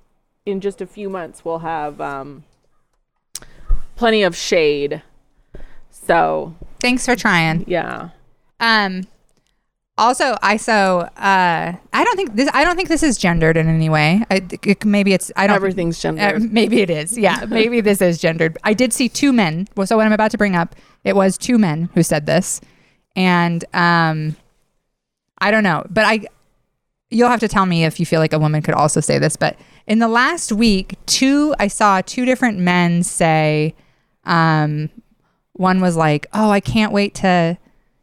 Speaker 1: in just a few months we'll have um, plenty of shade. So
Speaker 2: Thanks for trying.
Speaker 1: yeah.
Speaker 2: Um. Also, I so uh, I don't think this. I don't think this is gendered in any way. I, it, maybe it's. I don't.
Speaker 1: Everything's gendered.
Speaker 2: Uh, maybe it is. Yeah, maybe this is gendered. I did see two men. Well, so what I'm about to bring up, it was two men who said this, and um, I don't know, but I, you'll have to tell me if you feel like a woman could also say this, but in the last week, two I saw two different men say, um, one was like, "Oh, I can't wait to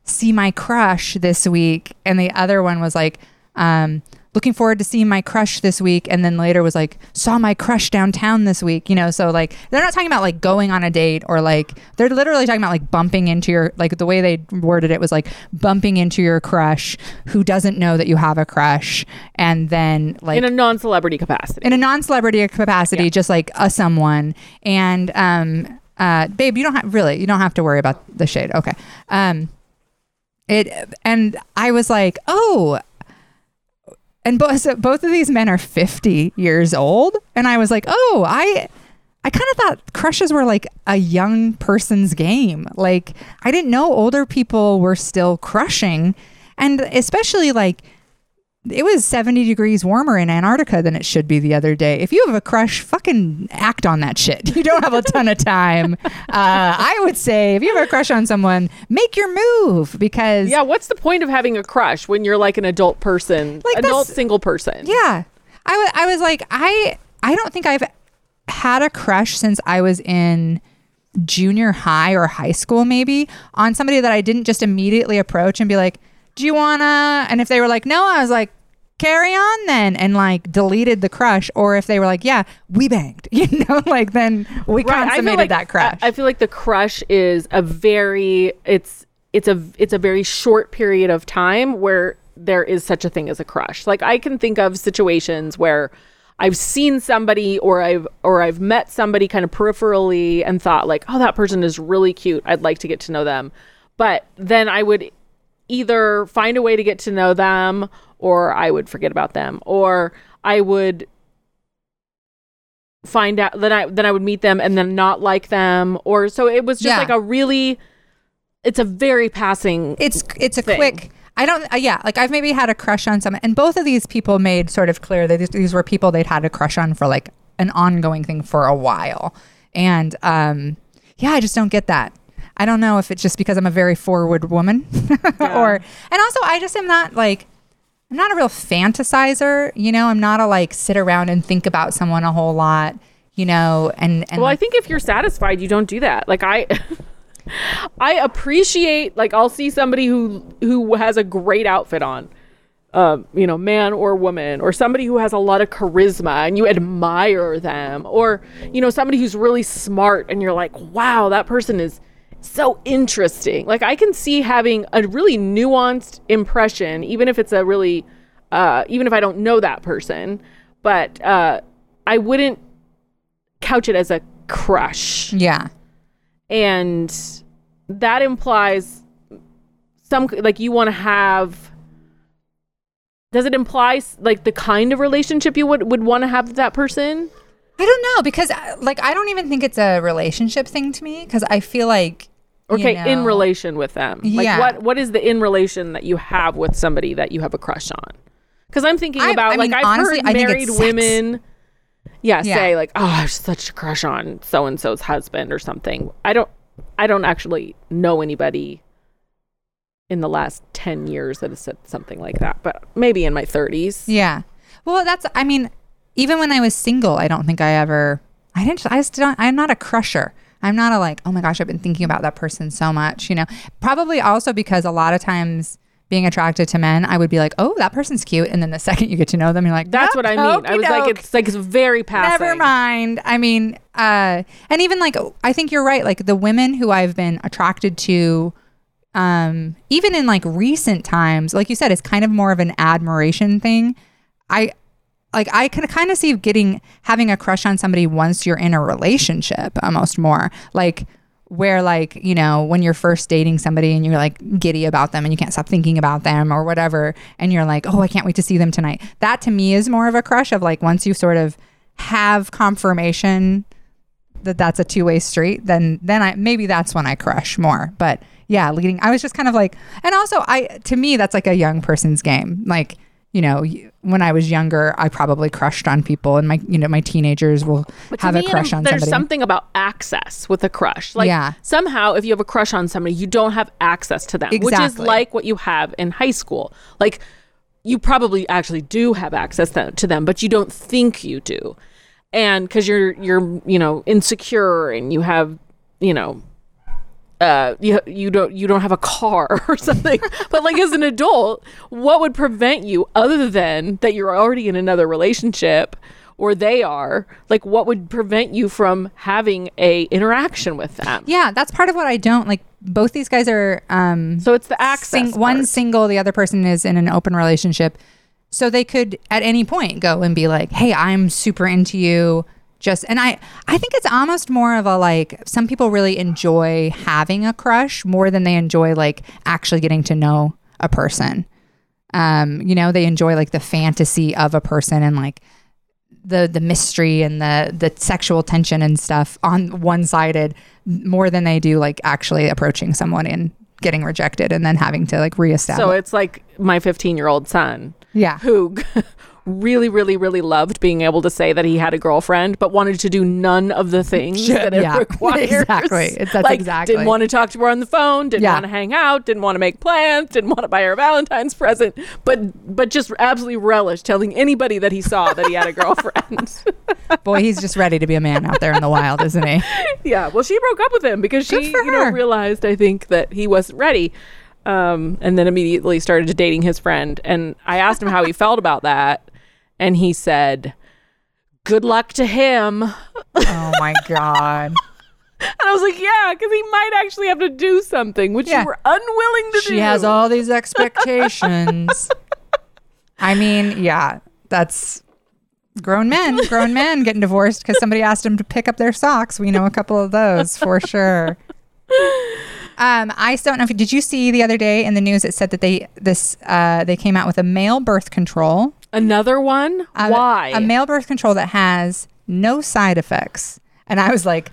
Speaker 2: see my crush this week," and the other one was like, um, "Looking forward to seeing my crush this week," and then later was like, "Saw my crush downtown this week." You know, so like they're not talking about like going on a date or like they're literally talking about like bumping into your like the way they worded it was like bumping into your crush who doesn't know that you have a crush, and then like
Speaker 1: in a non-celebrity capacity.
Speaker 2: in a non-celebrity capacity,
Speaker 1: Yeah.
Speaker 2: just like a someone. And um, uh, babe, you don't have really, you don't have to worry about the shade. Okay. Um, it and I was like, oh. And both so both of these men are 50 years old, and I was like, "Oh, I I kind of thought crushes were like a young person's game. Like I didn't know older people were still crushing, and especially like it was 70 degrees warmer in Antarctica than it should be the other day. If you have a crush, fucking act on that shit. You don't have a ton of time. Uh, I would say if you have a crush on someone, make your move because
Speaker 1: yeah, what's the point of having a crush when you're like an adult person,
Speaker 2: Like,
Speaker 1: adult single person?
Speaker 2: Yeah. I wa- I was like, I I don't think I've had a crush since I was in junior high or high school, maybe, on somebody that I didn't just immediately approach and be like, Do you wanna? And if they were like, No, I was like, carry on then and like deleted the crush or if they were like yeah we banged you know like then we
Speaker 1: Right,
Speaker 2: consummated
Speaker 1: like-
Speaker 2: that crush
Speaker 1: I, I feel like the crush is a very it's it's a it's a very short period of time where there is such a thing as a crush. Like I can think of situations where I've seen somebody or I've or I've met somebody kind of peripherally and thought like, "Oh, that person is really cute. I'd like to get to know them." But then I would either find a way to get to know them or I would forget about them or I would find out then I then I would meet them and then not like them or so it was just
Speaker 2: Yeah.
Speaker 1: like a really it's a very passing
Speaker 2: it's it's a
Speaker 1: thing.
Speaker 2: quick I don't uh, yeah like I've maybe had a crush on some and both of these people made sort of clear that these, these were people they'd had a crush on for like an ongoing thing for a while and um yeah I just don't get that I don't know if it's just because I'm a very forward woman or and also I just am not like I'm not a real fantasizer you know? I'm not a like sit around and think about someone a whole lot you know? And and
Speaker 1: well I think if you're satisfied you don't do that. Like I I appreciate like I'll see somebody who who has a great outfit on um, you know, man or woman, or somebody who has a lot of charisma and you admire them, or, you know, somebody who's really smart and you're like, wow, that person is so interesting. Like, I can see having a really nuanced impression, even if it's a really, uh, even if I don't know that person, but uh, I wouldn't couch it as a crush.
Speaker 2: Yeah.
Speaker 1: And that implies some like you want to have does it imply like the kind of relationship you would would want to have with that person?
Speaker 2: I don't know because uh, like I don't even think it's a relationship thing to me because I feel like you
Speaker 1: okay in relation with them like
Speaker 2: Yeah.
Speaker 1: what what is the in relation that you have with somebody that you have a crush on because i'm thinking
Speaker 2: I-
Speaker 1: about
Speaker 2: I
Speaker 1: like
Speaker 2: mean,
Speaker 1: i've
Speaker 2: honestly,
Speaker 1: heard married
Speaker 2: it's sex.
Speaker 1: women yeah,
Speaker 2: Yeah.
Speaker 1: say like oh i have such a crush on so and so's husband or something i don't i don't actually know anybody in the last 10 years that has said something like that but maybe in my 30s
Speaker 2: Yeah. Well, that's, I mean, even when I was single, I don't think I ever, I didn't, I just don't, I'm not a crusher. I'm not a like, oh my gosh, I've been thinking about that person so much, you know. Probably also because a lot of times being attracted to men, I would be like, oh, that person's cute. And then the second you get to know them, you're like,
Speaker 1: that's what i mean i was like it's like it's very passive
Speaker 2: Never mind. I mean, uh, and even like, I think you're right. Like the women who I've been attracted to, um, even in like recent times, like you said, it's kind of more of an admiration thing. I like I can kind of see getting having a crush on somebody once you're in a relationship almost more. Like where like you know when you're first dating somebody and you're like giddy about them and you can't stop thinking about them or whatever and you're like oh I can't wait to see them tonight. That to me is more of a crush of like once you sort of have confirmation that that's a two-way street then then I maybe that's when I crush more. But yeah leading I was just kind of like and also I to me that's like a young person's game. Like you know y- when I was younger I probably crushed on people and my you know my teenagers will have a crush on
Speaker 1: there's
Speaker 2: somebody
Speaker 1: something about access with a crush. Like
Speaker 2: Yeah.
Speaker 1: somehow, if you have a crush on somebody, you don't have access to them, which is like what you have in high school. Like you probably actually do have access th- to them, but you don't think you do. And cuz you're you're, you know, insecure and you have, you know, uh, you you don't you don't have a car or something. but like as an adult, what would prevent you other than that you're already in another relationship or they are? Like what would prevent you from having a interaction with them?
Speaker 2: Yeah, that's part of what I don't like. Both these guys are um
Speaker 1: So it's the access.
Speaker 2: sing- one single, the other person is in an open relationship. So they could at any point go and be like, "Hey, I'm super into you." Just and I I think it's almost more of a like some people really enjoy having a crush more than they enjoy like actually getting to know a person. Um, you know, they enjoy like the fantasy of a person and like the the mystery and the the sexual tension and stuff on one sided more than they do like actually approaching someone and getting rejected and then having to like reestablish.
Speaker 1: So it's like my 15 year old son
Speaker 2: yeah.
Speaker 1: who really, really, really loved being able to say that he had a girlfriend, but wanted to do none of the things that it
Speaker 2: yeah,
Speaker 1: requires.
Speaker 2: exactly. It's- that's
Speaker 1: like,
Speaker 2: exactly-
Speaker 1: Didn't want to talk to her on the phone. Didn't
Speaker 2: Yeah.
Speaker 1: want to hang out. Didn't want to make plans. Didn't want to buy her a Valentine's present. But but just absolutely relished telling anybody that he saw that he had a girlfriend.
Speaker 2: Boy, he's just ready to be a man out there in the wild, isn't he?
Speaker 1: yeah. Well, she broke up with him because she, you know, realized I think that he wasn't ready. Um, and then immediately started dating his friend. And I asked him how he felt about that, and he said, "Good luck to him."
Speaker 2: Oh my god.
Speaker 1: And I was like, "Yeah, because he might actually have to do something, which
Speaker 2: Yeah.
Speaker 1: you were unwilling to do."
Speaker 2: she has all these expectations. I mean, yeah, that's grown men, grown men getting divorced because somebody asked them to pick up their socks. We know a couple of those for sure. Um, I don't know if did you see the other day in the news it said that they this uh, they came out with a male birth control.
Speaker 1: Another one.
Speaker 2: a-
Speaker 1: Why?
Speaker 2: A male birth control that has no side effects. And I was like,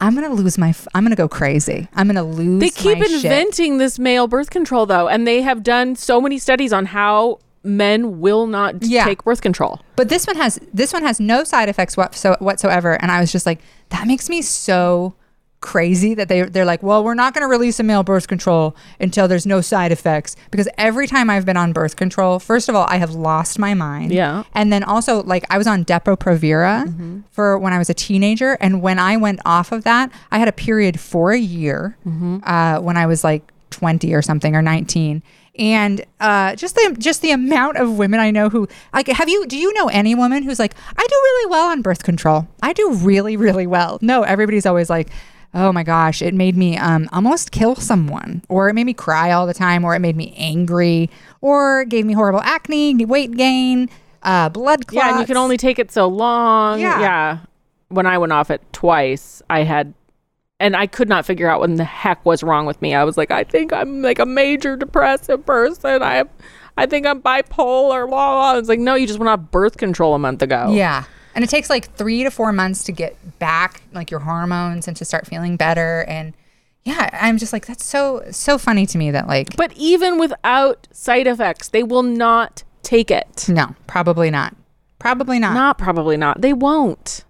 Speaker 2: I'm gonna lose my. F- I'm gonna go crazy. I'm gonna lose.
Speaker 1: they keep
Speaker 2: my shit.
Speaker 1: inventing this male birth control though, and they have done so many studies on how men will not
Speaker 2: Yeah.
Speaker 1: take birth control.
Speaker 2: But this one has this one has no side effects whatso- whatsoever, and I was just like, that makes me so crazy that they they're like, well, we're not going to release a male birth control until there's no side effects. Because every time I've been on birth control, first of all, I have lost my mind.
Speaker 1: Yeah.
Speaker 2: and then also like I was on Depo-Provera for when I was a teenager, and when I went off of that, I had a period for a year uh, when I was like 20 or something or 19 and uh, just the just the amount of women I know who like have you do you know any woman who's like I do really well on birth control. I do really really well. No everybody's always like oh my gosh it made me um almost kill someone or it made me cry all the time or it made me angry or gave me horrible acne weight gain uh blood clots
Speaker 1: Yeah, and you can only take it so long.
Speaker 2: Yeah.
Speaker 1: Yeah. When I went off it twice, I had, and I could not figure out what the heck was wrong with me. I was like, I think I'm like a major depressive person. I have, I think I'm bipolar. Blah, blah. I was like, no, you just went off birth control a month ago.
Speaker 2: Yeah. And it takes like three to four months to get back like your hormones and to start feeling better. And yeah, I'm just like, that's so, so funny to me that like,
Speaker 1: But even without side effects, they will not take it.
Speaker 2: no, probably not. Probably not.
Speaker 1: Not probably not. They won't.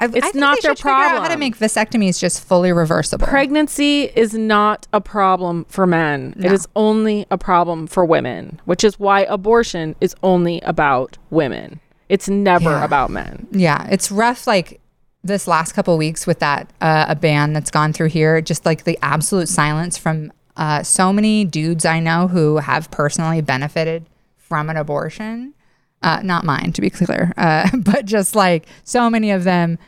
Speaker 2: I,
Speaker 1: it's
Speaker 2: I think
Speaker 1: not
Speaker 2: they
Speaker 1: their
Speaker 2: out how to
Speaker 1: problem.
Speaker 2: make vasectomies just fully reversible.
Speaker 1: Pregnancy is not a problem for men. It
Speaker 2: No.
Speaker 1: is only a problem for women, which is why abortion is only about women. It's never
Speaker 2: Yeah.
Speaker 1: about men.
Speaker 2: yeah, it's rough. Like this last couple weeks with that uh, a ban that's gone through here, just like the absolute silence from uh, so many dudes I know who have personally benefited from an abortion. Uh, not mine, to be clear, uh, but just like so many of them.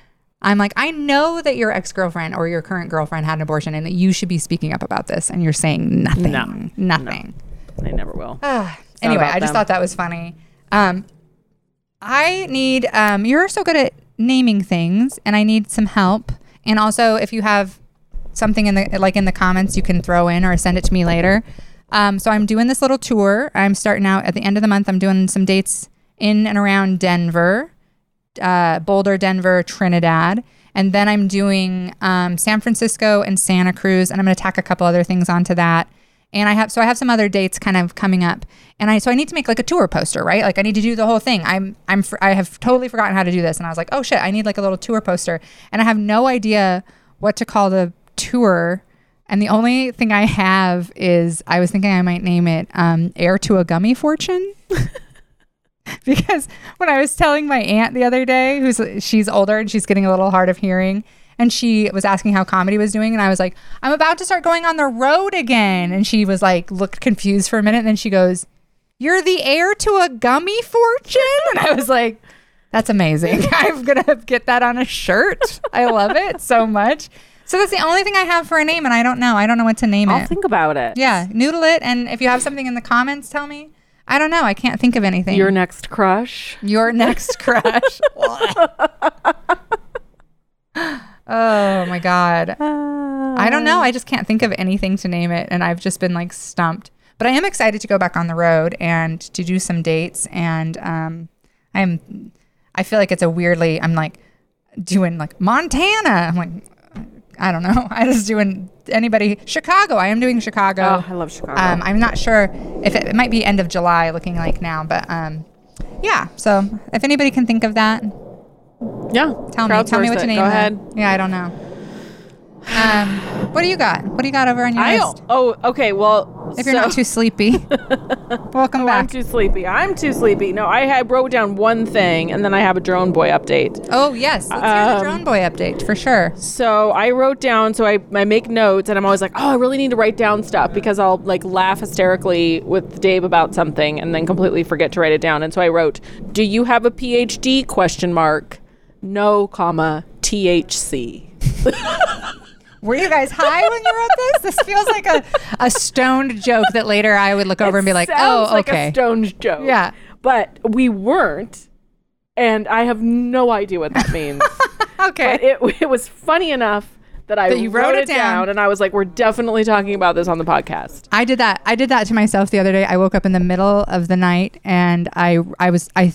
Speaker 2: I'm like, I know that your ex girlfriend or your current girlfriend had an abortion and that you should be speaking up about this, and you're saying nothing.
Speaker 1: No.
Speaker 2: nothing.
Speaker 1: They never will.
Speaker 2: Ah, anyway, I just
Speaker 1: them.
Speaker 2: thought that was funny. Um, I need. Um, you're so good at naming things, and I need some help. And also, if you have something in the like in the comments, you can throw in or send it to me later. Um, so I'm doing this little tour. I'm starting out at the end of the month. I'm doing some dates in and around Denver, uh, Boulder, Denver, Trinidad. And then I'm doing um, San Francisco and Santa Cruz, and I'm going to tack a couple other things onto that. And I have so I have some other dates kind of coming up, and I so I need to make like a tour poster, right? Like I need to do the whole thing. I'm I'm fr- I have totally forgotten how to do this, and I was like, oh shit, I need like a little tour poster, and I have no idea what to call the tour. And the only thing I have is I was thinking I might name it um, "Heir to a Gummy Fortune." because when I was telling my aunt the other day, who's she's older and she's getting a little hard of hearing, and she was asking how comedy was doing, and I was like, I'm about to start going on the road again, and she was like, looked confused for a minute, and then she goes, "You're the heir to a gummy fortune," and I was like. That's amazing. I'm gonna get that on a shirt. I love it so much. So that's the only thing I have for a name, and I don't know. I don't know what to name it.
Speaker 1: I'll
Speaker 2: it.
Speaker 1: think about it.
Speaker 2: yeah, noodle it, and if you have something in the comments, tell me. I don't know. I can't think of anything.
Speaker 1: Your next crush.
Speaker 2: Your next crush. oh my god. I don't know. I just can't think of anything to name it, and I've just been like stumped. But I am excited to go back on the road and to do some dates, and um, I'm. I feel like it's a weirdly. I'm like doing like Montana. I'm like, I don't know. I was doing anybody Chicago. I am doing Chicago.
Speaker 1: Oh, I love Chicago.
Speaker 2: Um, I'm not sure if it, it might be end of July, looking like now, but um, yeah. So if anybody can think of that,
Speaker 1: yeah.
Speaker 2: tell me. Tell me what to
Speaker 1: it.
Speaker 2: name.
Speaker 1: Go ahead.
Speaker 2: Yeah, I don't know. Um, what do you got? What do you got over on your
Speaker 1: I
Speaker 2: list?
Speaker 1: oh okay. Well,
Speaker 2: If you're not too sleepy, welcome
Speaker 1: Oh, I'm too sleepy. I'm too sleepy. No, I had wrote down one thing, and then I have a drone boy update.
Speaker 2: oh yes, let's hear the
Speaker 1: Um,
Speaker 2: drone boy update for sure.
Speaker 1: So I wrote down. So I, I make notes, and I'm always like, oh, I really need to write down stuff because I'll like laugh hysterically with Dave about something, and then completely forget to write it down. And so I wrote, "Do you have a PhD?" Question mark. No, comma THC.
Speaker 2: Were you guys high when you wrote this? This feels like a, a stoned joke that later I would look over and be like, oh,
Speaker 1: like
Speaker 2: okay.
Speaker 1: a Stones joke.
Speaker 2: Yeah.
Speaker 1: but we weren't, and I have no idea what that means.
Speaker 2: okay.
Speaker 1: but it, it was funny enough that I
Speaker 2: That you
Speaker 1: wrote,
Speaker 2: wrote
Speaker 1: it
Speaker 2: it down.
Speaker 1: down. and I was like, we're definitely talking about this on the podcast.
Speaker 2: I did that. I did that to myself the other day. I woke up in the middle of the night and I I was I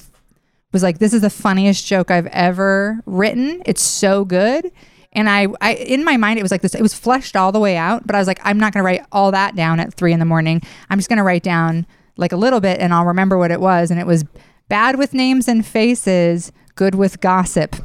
Speaker 2: was like, this is the funniest joke I've ever written. It's so good. And I, I in my mind it was like this. It was fleshed all the way out, but I was like, I'm not going to write all that down at three in the morning. I'm just going to write down like a little bit, and I'll remember what it was. And it was bad with names and faces, good with gossip.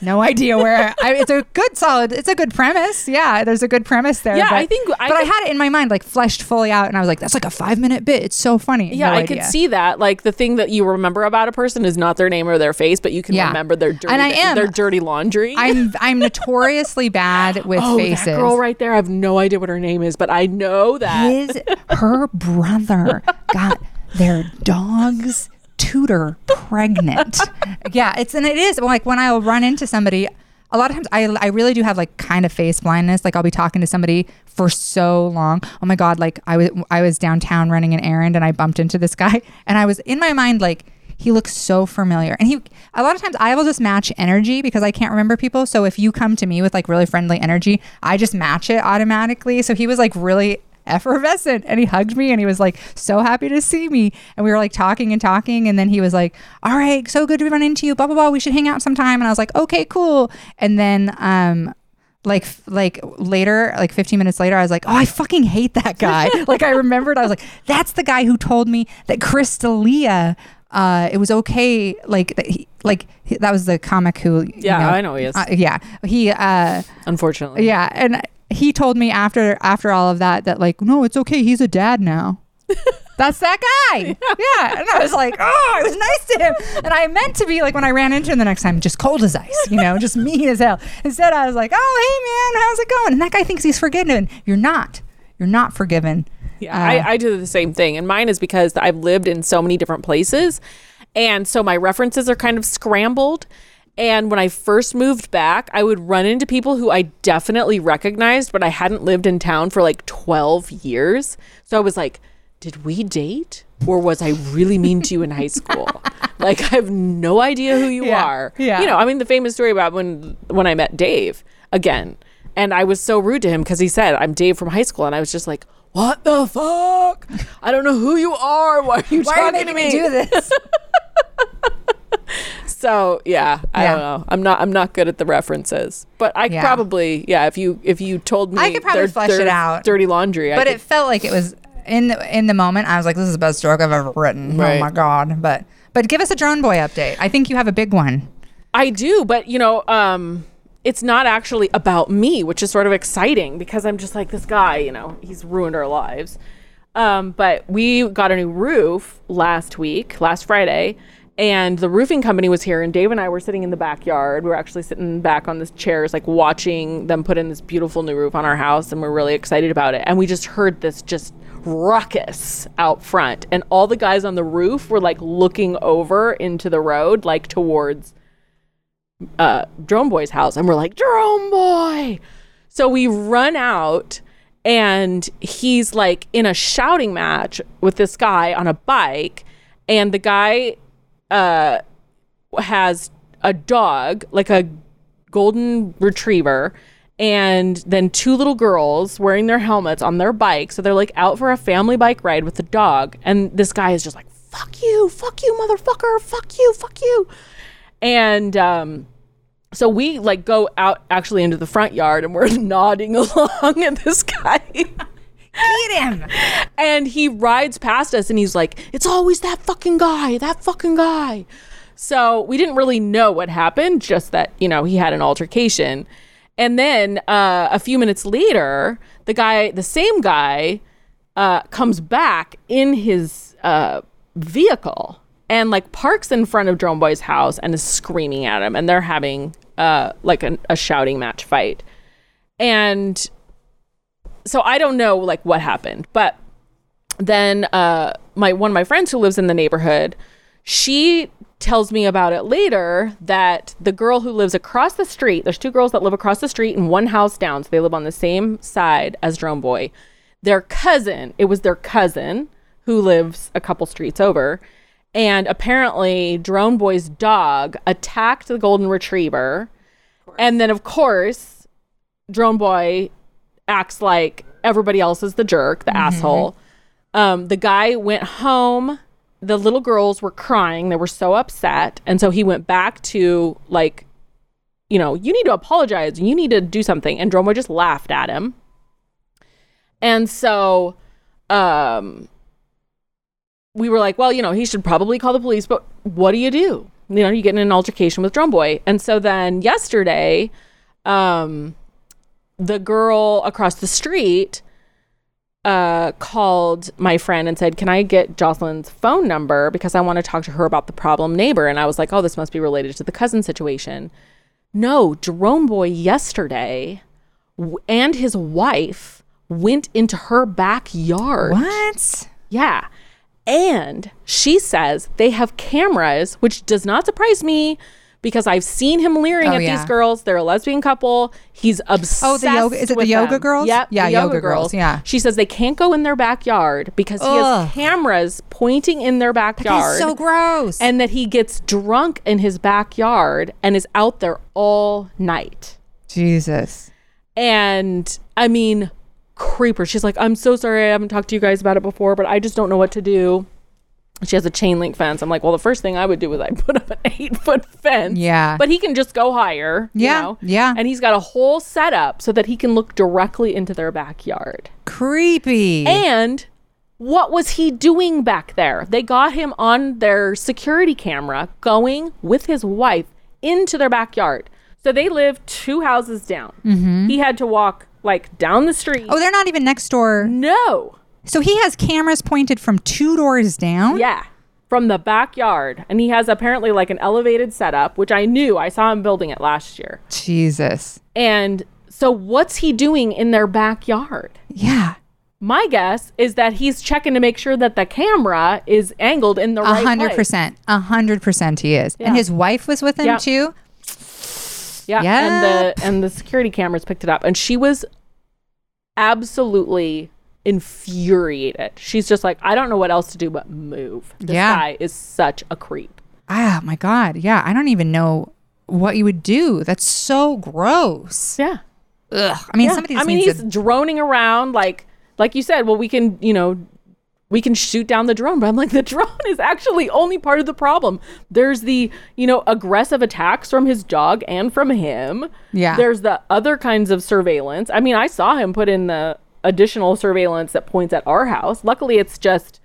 Speaker 2: No idea where. I, it's a good, solid. It's a good premise. Yeah, there's a good premise there.
Speaker 1: Yeah,
Speaker 2: but,
Speaker 1: I think- I
Speaker 2: but I had it in my mind like fleshed fully out, and I was like, that's like a five minute bit. It's so funny.
Speaker 1: Yeah,
Speaker 2: No
Speaker 1: I could see that. Like the thing that you remember about a person is not their name or their face, but you can
Speaker 2: Yeah.
Speaker 1: remember their dirty,
Speaker 2: And I am.
Speaker 1: their dirty laundry.
Speaker 2: I'm I'm notoriously bad with
Speaker 1: oh,
Speaker 2: faces.
Speaker 1: that girl right there. I have no idea what her name is, but I know that.
Speaker 2: His her brother got their dog's tutor pregnant. yeah, it's and it is like when I'll run into somebody. A lot of times, I I really do have like kind of face blindness. Like I'll be talking to somebody for so long. Oh my god! Like I was I was downtown running an errand and I bumped into this guy and I was in my mind like he looks so familiar and he a lot of times i will just match energy because i can't remember people so if you come to me with like really friendly energy i just match it automatically so he was like really effervescent. And he hugged me and he was like so happy to see me. And we were like talking and talking. And then he was like all right so good to run into you blah blah blah. We should hang out sometime. And i was like okay cool. And then um like like later like 15 minutes later i was like oh i fucking hate that guy. Like i remembered i was like that's the guy who told me that chris D'Elia, uh it was okay like that he, like he- that was the comic who you
Speaker 1: Yeah, I know he is.
Speaker 2: uh, yeah he uh
Speaker 1: Unfortunately.
Speaker 2: yeah and he told me after after all of that that like no it's okay. He's a dad now. That's that guy. Yeah. and i was like oh i was nice to him. And i meant to be like when i ran into him the next time just cold as ice you know just mean as hell. Instead i was like oh hey man. How's it going? And that guy thinks he's forgiven. You're not. You're not forgiven.
Speaker 1: Yeah,
Speaker 2: Uh,
Speaker 1: I, I do the same thing. And mine is because I've lived in so many different places. And so my references are kind of scrambled. And when I first moved back, I would run into people who I definitely recognized, but I hadn't lived in town for like 12 years. So I was like, did we date? Or was I really mean to you in high school? like I have no idea who you
Speaker 2: Yeah,
Speaker 1: are.
Speaker 2: yeah.
Speaker 1: You know, I mean the famous story about when when I met Dave again. And I was so rude to him because he said, I'm Dave from high school. And I was just like, what the fuck? I don't know who you are. Why are you
Speaker 2: why are you
Speaker 1: talking to me
Speaker 2: do this
Speaker 1: So yeah, I
Speaker 2: Yeah.
Speaker 1: don't know. I'm not. I'm not good at the references, but I
Speaker 2: Yeah.
Speaker 1: probably yeah. If you if you told me,
Speaker 2: I could probably flesh it out.
Speaker 1: Dirty laundry,
Speaker 2: but it felt like it was in the in the moment i was like this is the best joke i've ever written
Speaker 1: Right.
Speaker 2: oh my god but but give us a drone boy update i think you have a big one
Speaker 1: I do, but you know, um, it's not actually about me, which is sort of exciting because I'm just like this guy. You know, he's ruined our lives. Um, but we got a new roof last week, last Friday, and the roofing company was here, and Dave and I were sitting in the backyard. We were actually sitting back on the chairs, like watching them put in this beautiful new roof on our house, and we're really excited about it. And we just heard this just ruckus out front, and all the guys on the roof were like looking over into the road, like towards uh, Drone Boy's house, and we're like, Drone Boy. So we run out, and he's like in a shouting match with this guy on a bike, and the guy uh, has a dog, like a golden retriever, and then two little girls wearing their helmets on their bike. So they're like out for a family bike ride with the dog, and this guy is just like, "Fuck you, fuck you, motherfucker, fuck you, fuck you," and um so we like go out actually into the front yard and we're nodding along at this guy
Speaker 2: Eat him.
Speaker 1: and he rides past us and he's like it's always that fucking guy that fucking guy so we didn't really know what happened just that you know he had an altercation and then uh, a few minutes later the guy the same guy uh, comes back in his uh, vehicle and like parks in front of Drone Boy's house and is screaming at him, and they're having uh, like a, a shouting match fight. And so I don't know like what happened, but then uh, my one of my friends who lives in the neighborhood, she tells me about it later that the girl who lives across the street, there's two girls that live across the street and one house down, so they live on the same side as Drone Boy. Their cousin, it was their cousin who lives a couple streets over. And apparently, Drone Boy's dog attacked the golden retriever. And then, of course, Drone Boy acts like everybody else is the jerk, the asshole. Um, the guy went home. The little girls were crying. They were so upset. And so he went back to, like, you know, you need to apologize. You need to do something. And Drone Boy just laughed at him. And so, um, we were like, well, you know, he should probably call the police, but what do you do? You know, you get in an altercation with Drone Boy. And so then yesterday, um, the girl across the street uh, called my friend and said, Can I get Jocelyn's phone number? Because I want to talk to her about the problem neighbor. And I was like, Oh, this must be related to the cousin situation. No, Drone Boy yesterday w- and his wife went into her backyard.
Speaker 2: What?
Speaker 1: Yeah. And she says they have cameras, which does not surprise me because I've seen him leering
Speaker 2: Oh,
Speaker 1: at
Speaker 2: yeah.
Speaker 1: these girls. They're a lesbian couple. He's obsessed.
Speaker 2: Oh, the yoga- is it the yoga
Speaker 1: them.
Speaker 2: girls?
Speaker 1: Yep.
Speaker 2: Yeah,
Speaker 1: the
Speaker 2: yoga girls, yeah.
Speaker 1: She says they can't go in their backyard because he has cameras pointing in their backyard.
Speaker 2: So gross.
Speaker 1: and that he gets drunk in his backyard and is out there all night.
Speaker 2: Jesus.
Speaker 1: And I mean, creeper. She's like, I'm so sorry I haven't talked to you guys about it before, but I just don't know what to do. She has a chain link fence. I'm like, well, the first thing I would do is I'd put up an eight foot fence.
Speaker 2: Yeah.
Speaker 1: But he can just go higher. you
Speaker 2: Yeah,
Speaker 1: know?
Speaker 2: yeah.
Speaker 1: And he's got a whole setup so that he can look directly into their backyard.
Speaker 2: Creepy.
Speaker 1: And what was he doing back there? They got him on their security camera going with his wife into their backyard. So they live two houses down. Mm-hmm. He had to walk like down the street.
Speaker 2: oh, they're not even next door.
Speaker 1: no.
Speaker 2: So he has cameras pointed from two doors down?
Speaker 1: Yeah. From the backyard. And he has apparently like an elevated setup, which I knew. I saw him building it last year.
Speaker 2: Jesus.
Speaker 1: And so what's he doing in their backyard?
Speaker 2: Yeah.
Speaker 1: My guess is that he's checking to make sure that the camera is angled in the
Speaker 2: A
Speaker 1: right
Speaker 2: hundred
Speaker 1: place.
Speaker 2: percent. A hundred percent he is.
Speaker 1: Yeah.
Speaker 2: And his wife was with him
Speaker 1: Yeah.
Speaker 2: too?
Speaker 1: Yeah. And the and the security cameras picked it up and she was absolutely infuriated. She's just like, I don't know what else to do but move. This
Speaker 2: Yeah.
Speaker 1: guy is such a creep.
Speaker 2: Ah, my God. Yeah. I don't even know what you would do. That's so gross.
Speaker 1: Yeah.
Speaker 2: Ugh. I mean,
Speaker 1: Yeah.
Speaker 2: somebody
Speaker 1: I mean, he's
Speaker 2: to-
Speaker 1: droning around like like you said. Well, we can, you know, we can shoot down the drone, but I'm like, the drone is actually only part of the problem. There's the, you know, aggressive attacks from his dog and from him.
Speaker 2: Yeah.
Speaker 1: There's the other kinds of surveillance. I mean, I saw him put in the additional surveillance that points at our house. Luckily, it's just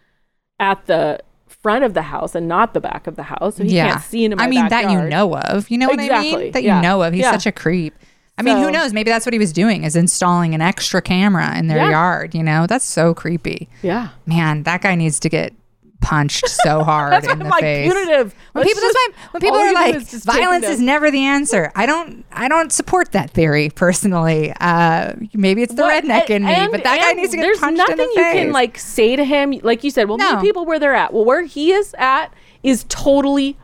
Speaker 1: at the front of the house and not the back of the house, so he
Speaker 2: yeah.
Speaker 1: can't see into my
Speaker 2: I mean, that you know of. You know what I mean? That
Speaker 1: Yeah.
Speaker 2: you know of. He's
Speaker 1: Yeah.
Speaker 2: such a creep. I mean, who knows? Maybe that's what he was doing is installing an extra camera in their yard. You know, that's so creepy.
Speaker 1: Yeah.
Speaker 2: Man, that guy needs to get punched so hard
Speaker 1: That's
Speaker 2: in the
Speaker 1: like
Speaker 2: face.
Speaker 1: punitive.
Speaker 2: When
Speaker 1: Let's
Speaker 2: people, that's
Speaker 1: just-
Speaker 2: why when people are like,
Speaker 1: is
Speaker 2: violence is never the answer. I don't, I don't support that theory personally. Uh, maybe it's the
Speaker 1: What-
Speaker 2: redneck in me,
Speaker 1: and-
Speaker 2: but that guy needs to get
Speaker 1: There's
Speaker 2: punched
Speaker 1: nothing
Speaker 2: in the
Speaker 1: you
Speaker 2: face.
Speaker 1: can like say to him. Like you said, well,
Speaker 2: No.
Speaker 1: meet people where they're at. Well, where he is at is totally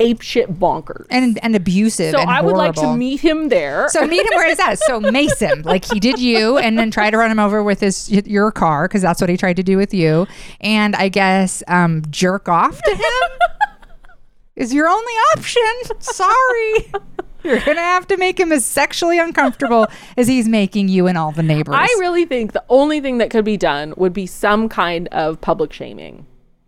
Speaker 1: apeshit bonkers.
Speaker 2: and and abusive.
Speaker 1: So
Speaker 2: and
Speaker 1: I would like to meet him there.
Speaker 2: So meet him where he's at. So mace him like he did you, and then try to run him over with his your car because that's what he tried to do with you. And I guess um, jerk off to him is your only option. Sorry. You're gonna have to make him as sexually uncomfortable as he's making you and all the neighbors.
Speaker 1: I really think the only thing that could be done would be some kind of public shaming.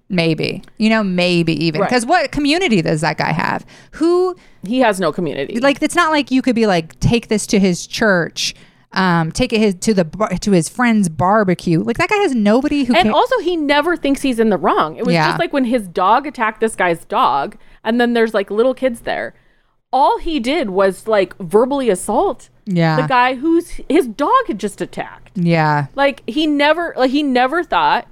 Speaker 2: Maybe you know maybe even
Speaker 1: Right.
Speaker 2: because what community does that guy have? Who
Speaker 1: He has no community.
Speaker 2: like it's not like you could be like take this to his church. Um, take it his, to the to his friend's barbecue. Like that guy has nobody who
Speaker 1: and
Speaker 2: can.
Speaker 1: also, he never thinks he's in the wrong. It was
Speaker 2: Yeah.
Speaker 1: just like when his dog attacked this guy's dog, and then there's like little kids there. All he did was like verbally assault
Speaker 2: Yeah.
Speaker 1: the guy who's his dog had just attacked.
Speaker 2: Yeah.
Speaker 1: Like he never, like he never thought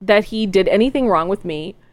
Speaker 1: that he did anything wrong with me.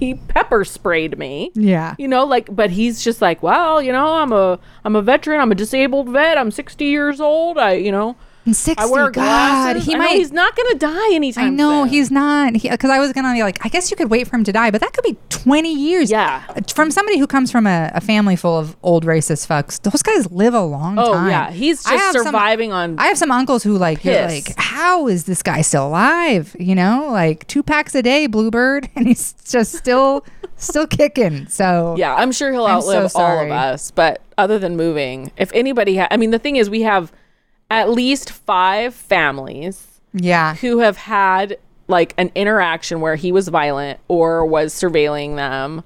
Speaker 1: He, pepper sprayed me.
Speaker 2: Yeah.
Speaker 1: You know, like, but he's just like, well, you know, I'm a, I'm a veteran. I'm a disabled vet. I'm 60 years old. I, you know,
Speaker 2: And 60,
Speaker 1: I wear
Speaker 2: God,
Speaker 1: glasses.
Speaker 2: he
Speaker 1: I know
Speaker 2: might.
Speaker 1: he's not gonna die anytime.
Speaker 2: I know
Speaker 1: soon.
Speaker 2: he's not. Because I was gonna be like, I guess you could wait for him to die, but that could be twenty years.
Speaker 1: Yeah.
Speaker 2: From somebody who comes from a, a family full of old racist fucks, those guys live a long
Speaker 1: Oh
Speaker 2: time.
Speaker 1: yeah, he's just
Speaker 2: have some-
Speaker 1: surviving on.
Speaker 2: I have some uncles who like you're like, how is this guy still alive? You know, like two packs a day, Bluebird, and he's just still still kicking. So
Speaker 1: yeah, I'm sure he'll
Speaker 2: I'm so
Speaker 1: outlive all of us. But other than moving, if anybody, ha- I mean, the thing is, we have at least five families
Speaker 2: yeah,
Speaker 1: who have had like an interaction where he was violent or was surveilling them,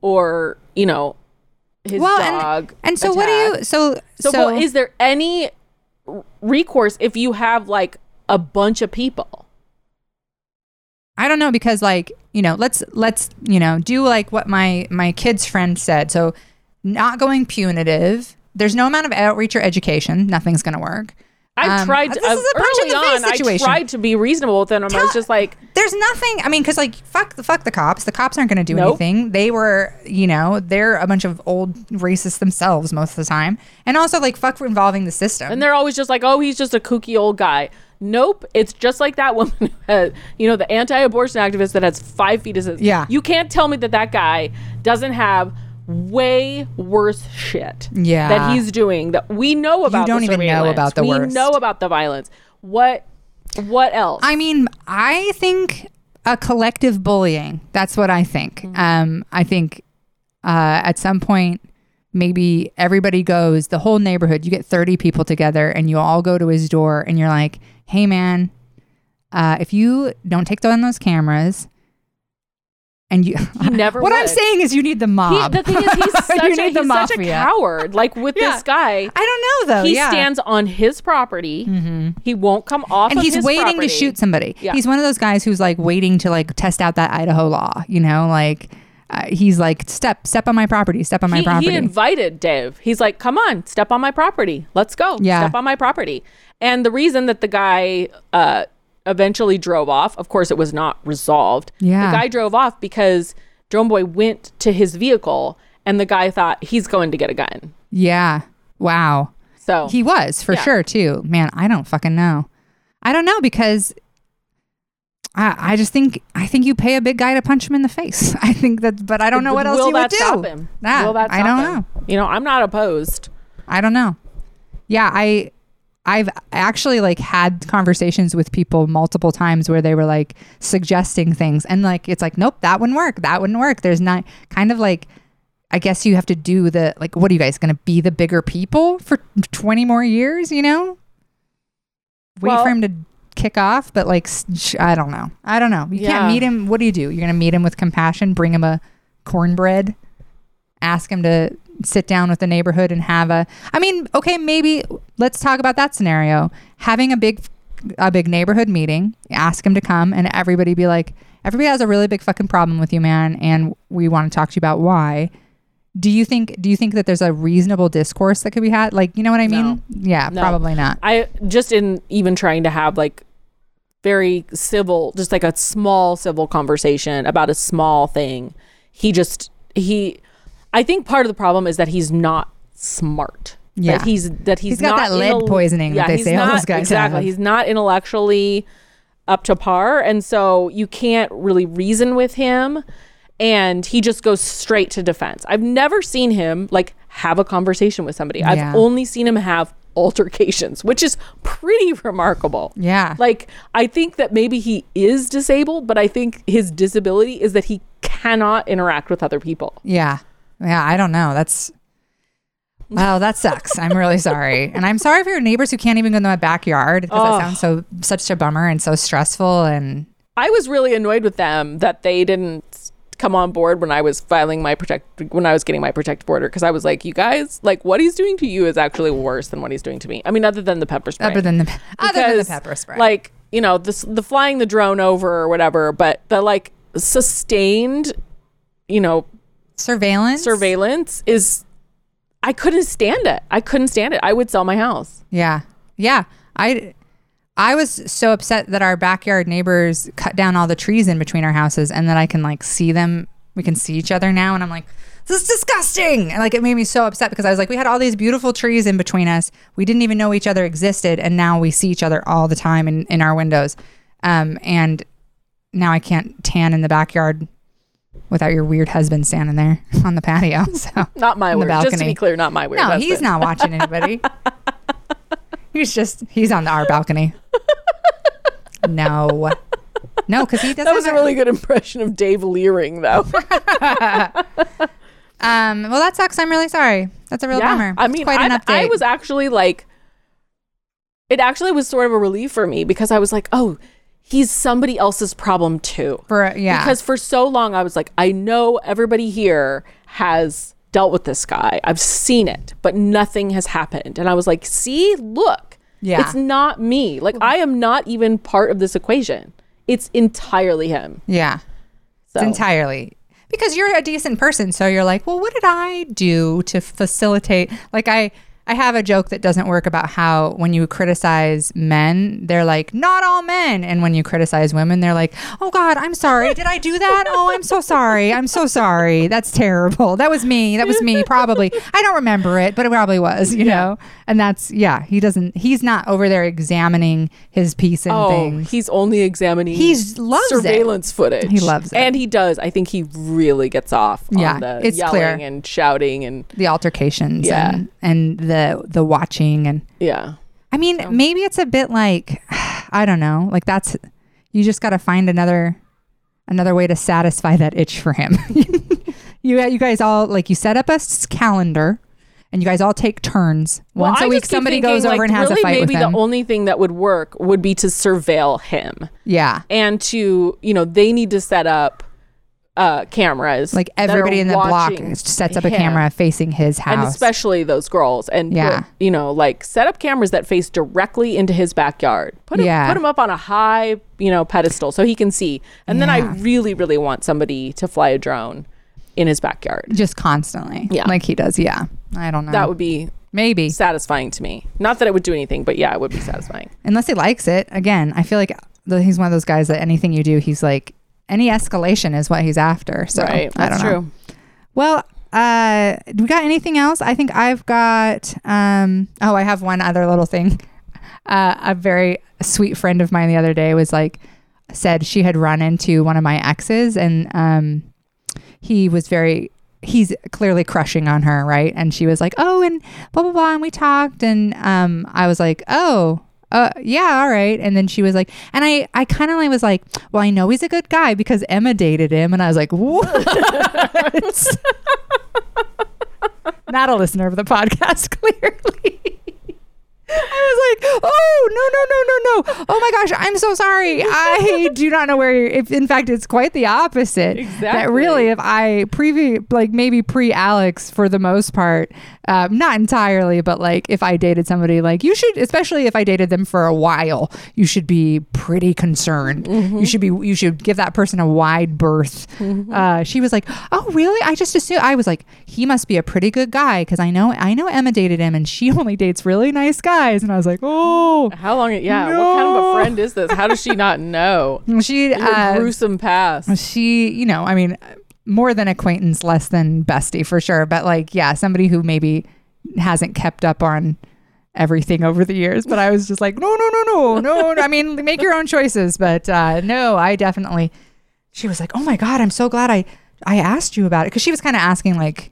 Speaker 1: or you know, his
Speaker 2: well,
Speaker 1: dog.
Speaker 2: and, and so what do you?
Speaker 1: attacked.
Speaker 2: So
Speaker 1: So, well, is there any recourse if you have like a bunch of people?
Speaker 2: I don't know because like you know let's let's you know do like what my my kid's friend said. So not going punitive. There's no amount of outreach or education. Nothing's gonna work.
Speaker 1: I
Speaker 2: Um,
Speaker 1: tried to, uh,
Speaker 2: is a punch in
Speaker 1: early on.
Speaker 2: situation.
Speaker 1: I tried to be reasonable with them. I was just like,
Speaker 2: There's nothing. I mean, because like fuck the fuck the cops. The cops aren't going to do
Speaker 1: Nope.
Speaker 2: anything. They were, you know, they're a bunch of old racists themselves most of the time, and also like fuck for involving the system.
Speaker 1: And they're always just like, oh, he's just a kooky old guy. Nope. It's just like that woman, had- you know, the anti abortion activist that has five feet. Is
Speaker 2: Yeah.
Speaker 1: You can't tell me that that guy doesn't have way worse shit
Speaker 2: Yeah.
Speaker 1: that he's doing that we know about.
Speaker 2: You don't
Speaker 1: the
Speaker 2: even know about the
Speaker 1: we
Speaker 2: worst.
Speaker 1: know about the violence. What, what else?
Speaker 2: I mean, I think a collective bullying. That's what I think. Um, I think uh, at some point, maybe everybody goes, the whole neighborhood, you get 30 people together and you all go to his door and you're like, hey, man, uh, if you don't take down those cameras, and you
Speaker 1: He never
Speaker 2: what I'm saying is you need the
Speaker 1: He,
Speaker 2: mob.
Speaker 1: the thing is, he's such, a,
Speaker 2: you
Speaker 1: he's such a coward. Like with
Speaker 2: Yeah.
Speaker 1: this guy,
Speaker 2: I don't know though.
Speaker 1: he
Speaker 2: yeah.
Speaker 1: stands on his property. He won't come off,
Speaker 2: and
Speaker 1: of
Speaker 2: he's waiting
Speaker 1: property.
Speaker 2: to shoot somebody.
Speaker 1: Yeah.
Speaker 2: He's one of those guys who's like waiting to like test out that Idaho law. You know, like uh, he's like step step on my property, step on my
Speaker 1: he,
Speaker 2: property.
Speaker 1: he invited Dave. He's like, "Come on, step on my property. Let's go.
Speaker 2: Yeah.
Speaker 1: Step on my property." And the reason that the guy uh, eventually drove off, of course, it was not resolved.
Speaker 2: Yeah.
Speaker 1: the guy drove off because Drone Boy went to his vehicle, and the guy thought he's going to get a gun.
Speaker 2: yeah. Wow.
Speaker 1: So
Speaker 2: He was for
Speaker 1: Yeah.
Speaker 2: sure too. Man, I don't fucking know. I don't know because I, I just think I think you pay a big guy to punch him in the face. I think that, but I don't know what else
Speaker 1: will
Speaker 2: you would do.
Speaker 1: stop him?
Speaker 2: That,
Speaker 1: will that
Speaker 2: I don't
Speaker 1: him?
Speaker 2: know.
Speaker 1: You know, I'm not opposed.
Speaker 2: I don't know. Yeah, I I've actually like had conversations with people multiple times where they were like suggesting things and like it's like nope, that wouldn't work. That wouldn't work. There's not kind of like I guess you have to do the like what are you guys going to be the bigger people for 20 more years, you know? Wait
Speaker 1: Well-
Speaker 2: for him to kick off, but like I don't know. I don't know. You
Speaker 1: Yeah.
Speaker 2: can't meet him. What do you do? You're going to meet him with compassion, bring him a cornbread, ask him to sit down with the neighborhood and have a I mean, okay, maybe let's talk about that scenario. Having a big a big neighborhood meeting, ask him to come and everybody be like, everybody has a really big fucking problem with you, man, and we want to talk to you about why. do you think do you think that there's a reasonable discourse that could be had? Like, you know what I mean?
Speaker 1: No.
Speaker 2: Yeah,
Speaker 1: No.
Speaker 2: probably not.
Speaker 1: I just in even trying to have like very civil, just like a small civil conversation about a small thing. He just he I think part of the problem is that he's not smart.
Speaker 2: Yeah.
Speaker 1: That he's that he's,
Speaker 2: He's got
Speaker 1: not
Speaker 2: that lead
Speaker 1: intel-
Speaker 2: poisoning that they say all
Speaker 1: not-
Speaker 2: those guys
Speaker 1: Exactly.
Speaker 2: have.
Speaker 1: He's not intellectually up to par and so you can't really reason with him and he just goes straight to defense. I've never seen him like have a conversation with somebody.
Speaker 2: Yeah.
Speaker 1: I've only seen him have altercations, which is pretty remarkable.
Speaker 2: Yeah.
Speaker 1: Like I think that maybe he is disabled, but I think his disability is that he cannot interact with other people.
Speaker 2: Yeah. Yeah, I don't know. That's Wow, that sucks. I'm really sorry. And I'm sorry for your neighbors who can't even go in my backyard because
Speaker 1: Oh.
Speaker 2: that sounds so such a bummer and so stressful and
Speaker 1: I was really annoyed with them that they didn't come on board when I was filing my protect when I was getting my protective order because I was like, you guys, like what he's doing to you is actually worse than what he's doing to me. I mean, other than the pepper spray.
Speaker 2: other than the other than the pepper spray.
Speaker 1: Like, you know, the, the flying the drone over or whatever, but the like sustained, you know,
Speaker 2: surveillance.
Speaker 1: surveillance is, I couldn't stand it. I couldn't stand it. I would sell my house.
Speaker 2: Yeah. Yeah. I I was so upset that our backyard neighbors cut down all the trees in between our houses and that I can like see them. We can see each other now and I'm like this is disgusting. And like it made me so upset because I was like we had all these beautiful trees in between us. We didn't even know each other existed and now we see each other all the time in in our windows. Um and now I can't tan in the backyard without your weird husband standing there on the patio. So
Speaker 1: Not my weird. Just to
Speaker 2: balcony.
Speaker 1: be clear, not my weird.
Speaker 2: no,
Speaker 1: husband.
Speaker 2: he's not watching anybody. he's just he's on the our balcony. No, no, because he doesn't.
Speaker 1: That was a really good impression of Dave Leering, though.
Speaker 2: Um. Well, that sucks. I'm really sorry. That's a real bummer.
Speaker 1: I mean,
Speaker 2: quite an update.
Speaker 1: I was actually like, it actually was sort of a relief for me because I was like, oh, he's somebody else's problem too.
Speaker 2: for yeah.
Speaker 1: Because for so long, I was like, I know everybody here has dealt with this guy. I've seen it, but nothing has happened. And I was like, see, look,
Speaker 2: Yeah.
Speaker 1: it's not me. Like, I am not even part of this equation. It's entirely him.
Speaker 2: yeah,
Speaker 1: So,
Speaker 2: it's entirely because you're a decent person. So you're like, well, what did I do to facilitate? Like I. I have a joke that doesn't work about how when you criticize men, they're like, not all men. And when you criticize women, they're like, oh God, I'm sorry. Did I do that? Oh, I'm so sorry. I'm so sorry. That's terrible. That was me. That was me, probably. I don't remember it, but it probably was, you know? And that's, yeah, he doesn't, he's not over there examining his piece and
Speaker 1: Oh,
Speaker 2: things.
Speaker 1: he's only examining
Speaker 2: He's- loves it.
Speaker 1: surveillance footage.
Speaker 2: He loves it.
Speaker 1: and he does. I think he really gets off.
Speaker 2: Yeah,
Speaker 1: on the
Speaker 2: it's
Speaker 1: yelling
Speaker 2: clear.
Speaker 1: and shouting and
Speaker 2: The altercations
Speaker 1: Yeah.
Speaker 2: and, and the, the the watching and,
Speaker 1: yeah.
Speaker 2: I mean, maybe it's a bit like I don't know, like that's you just got to find another another way to satisfy that itch for him. you you guys all like you set up a s- calendar and you guys all take turns. Once a week somebody
Speaker 1: thinking,
Speaker 2: goes over
Speaker 1: like,
Speaker 2: and has
Speaker 1: really
Speaker 2: a fight
Speaker 1: maybe
Speaker 2: with him.
Speaker 1: the only thing that would work would be to surveil him
Speaker 2: yeah.
Speaker 1: and to you know they need to set up uh cameras
Speaker 2: Like everybody in the block sets up a
Speaker 1: him.
Speaker 2: camera facing his house.
Speaker 1: and especially those girls and
Speaker 2: Yeah.
Speaker 1: put, you know like set up cameras that face directly into his backyard put him,
Speaker 2: Yeah.
Speaker 1: put him up on a high you know pedestal so he can see and then i really really want somebody to fly a drone in his backyard
Speaker 2: just constantly.
Speaker 1: Yeah.
Speaker 2: Like he does. Yeah. I don't know.
Speaker 1: that would be
Speaker 2: maybe.
Speaker 1: satisfying to me not that it would do anything but yeah it would be satisfying
Speaker 2: unless he likes it. Again, I feel like he's one of those guys that anything you do, he's like any escalation is what he's after. So
Speaker 1: right
Speaker 2: I
Speaker 1: that's
Speaker 2: don't know.
Speaker 1: true
Speaker 2: Well, uh, do we got anything else? I think I've got. Um, oh, I have one other little thing. Uh, a very sweet friend of mine the other day was like, said she had run into one of my exes, and um, he was very. He's clearly crushing on her, right? And she was like, "Oh, and blah blah blah," and we talked, and um, I was like, "Oh." Uh, yeah, all right. And then she was like, and I, I kind of like was like, well, I know he's a good guy because Emma dated him. And I was like, what? Not a listener of the podcast, clearly. I was like, oh, no, no, no, no, no. Oh my gosh, I'm so sorry. I do not know where. You're, if in fact, it's quite the opposite.
Speaker 1: Exactly.
Speaker 2: That really, if I previ like maybe pre Alex for the most part, um, not entirely, but like if I dated somebody, like you should, especially if I dated them for a while, you should be pretty concerned. You should be. You should give that person a wide berth. Uh, she was like, "Oh, really? I just assumed." I was like, "He must be a pretty good guy because I know I know Emma dated him, and she only dates really nice guys." And I was like, "Oh."
Speaker 1: How long? Yeah. What kind of a friend is this? How does she not know?
Speaker 2: She uh,
Speaker 1: gruesome past.
Speaker 2: she, you know, I mean, more than acquaintance, less than bestie for sure. But like, yeah, somebody who maybe hasn't kept up on everything over the years. But I was just like, no, no, no, no, no. no. I mean, make your own choices. But uh, no, I definitely. She was like, oh my god, I'm so glad I I asked you about it because she was kind of asking like.